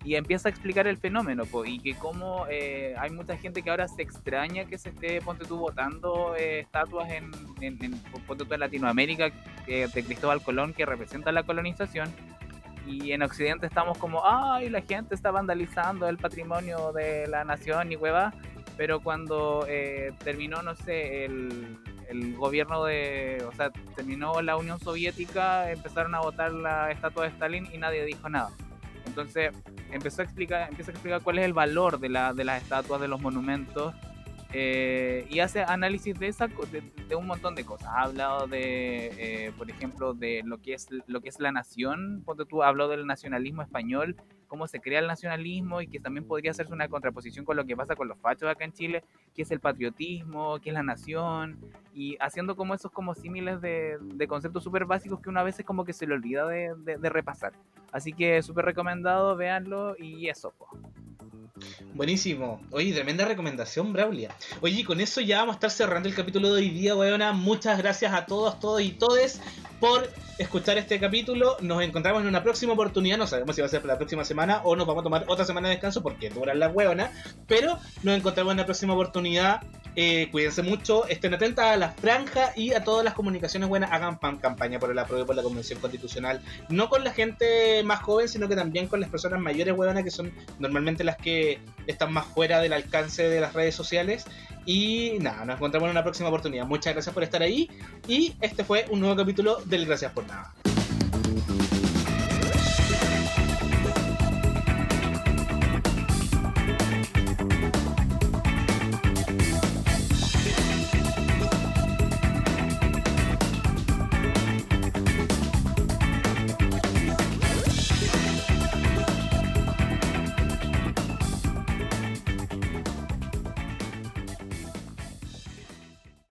Y empieza a explicar el fenómeno, po, y que como eh, hay mucha gente que ahora se extraña que se esté, ponte tú, botando eh, estatuas en, en, en, ponte tú, en Latinoamérica eh, de Cristóbal Colón que representa la colonización, y en Occidente estamos como, ay, la gente está vandalizando el patrimonio de la nación y hueva, pero cuando eh, terminó, no sé, el, el gobierno de, o sea, terminó la Unión Soviética, empezaron a votar la estatua de Stalin y nadie dijo nada. Entonces empezó a explicar, empieza a explicar cuál es el valor de, la, de las estatuas, de los monumentos, eh, y hace análisis de, esa, de, un montón de cosas. Ha hablado de, eh, por ejemplo, de lo que es lo que es la nación. Ponte tú, habló del nacionalismo español, cómo se crea el nacionalismo y que también podría hacerse una contraposición con lo que pasa con los fachos acá en Chile, que es el patriotismo, que es la nación, y haciendo como esos como símiles de, de conceptos súper básicos que una vez es como que se le olvida de repasar. Así que súper recomendado, véanlo y eso. po. Buenísimo. Oye, tremenda recomendación, Braulia. Oye, con eso ya vamos a estar cerrando el capítulo de hoy día, weona. Muchas gracias a todos, todos y todes por escuchar este capítulo. Nos encontramos en una próxima oportunidad. No sabemos si va a ser para la próxima semana o nos vamos a tomar otra semana de descanso porque duran las weonas. Pero nos encontramos en la próxima oportunidad. Eh, cuídense mucho, estén atentos a la franja y a todas las comunicaciones buenas. Hagan pan- campaña por el apruebo por la Convención Constitucional. No con la gente más joven, sino que también con las personas mayores, weonas, que son normalmente las están más fuera del alcance de las redes sociales. Y nada, nos encontramos en una próxima oportunidad. Muchas gracias por estar ahí. Y este fue un nuevo capítulo del Gracias por Nada.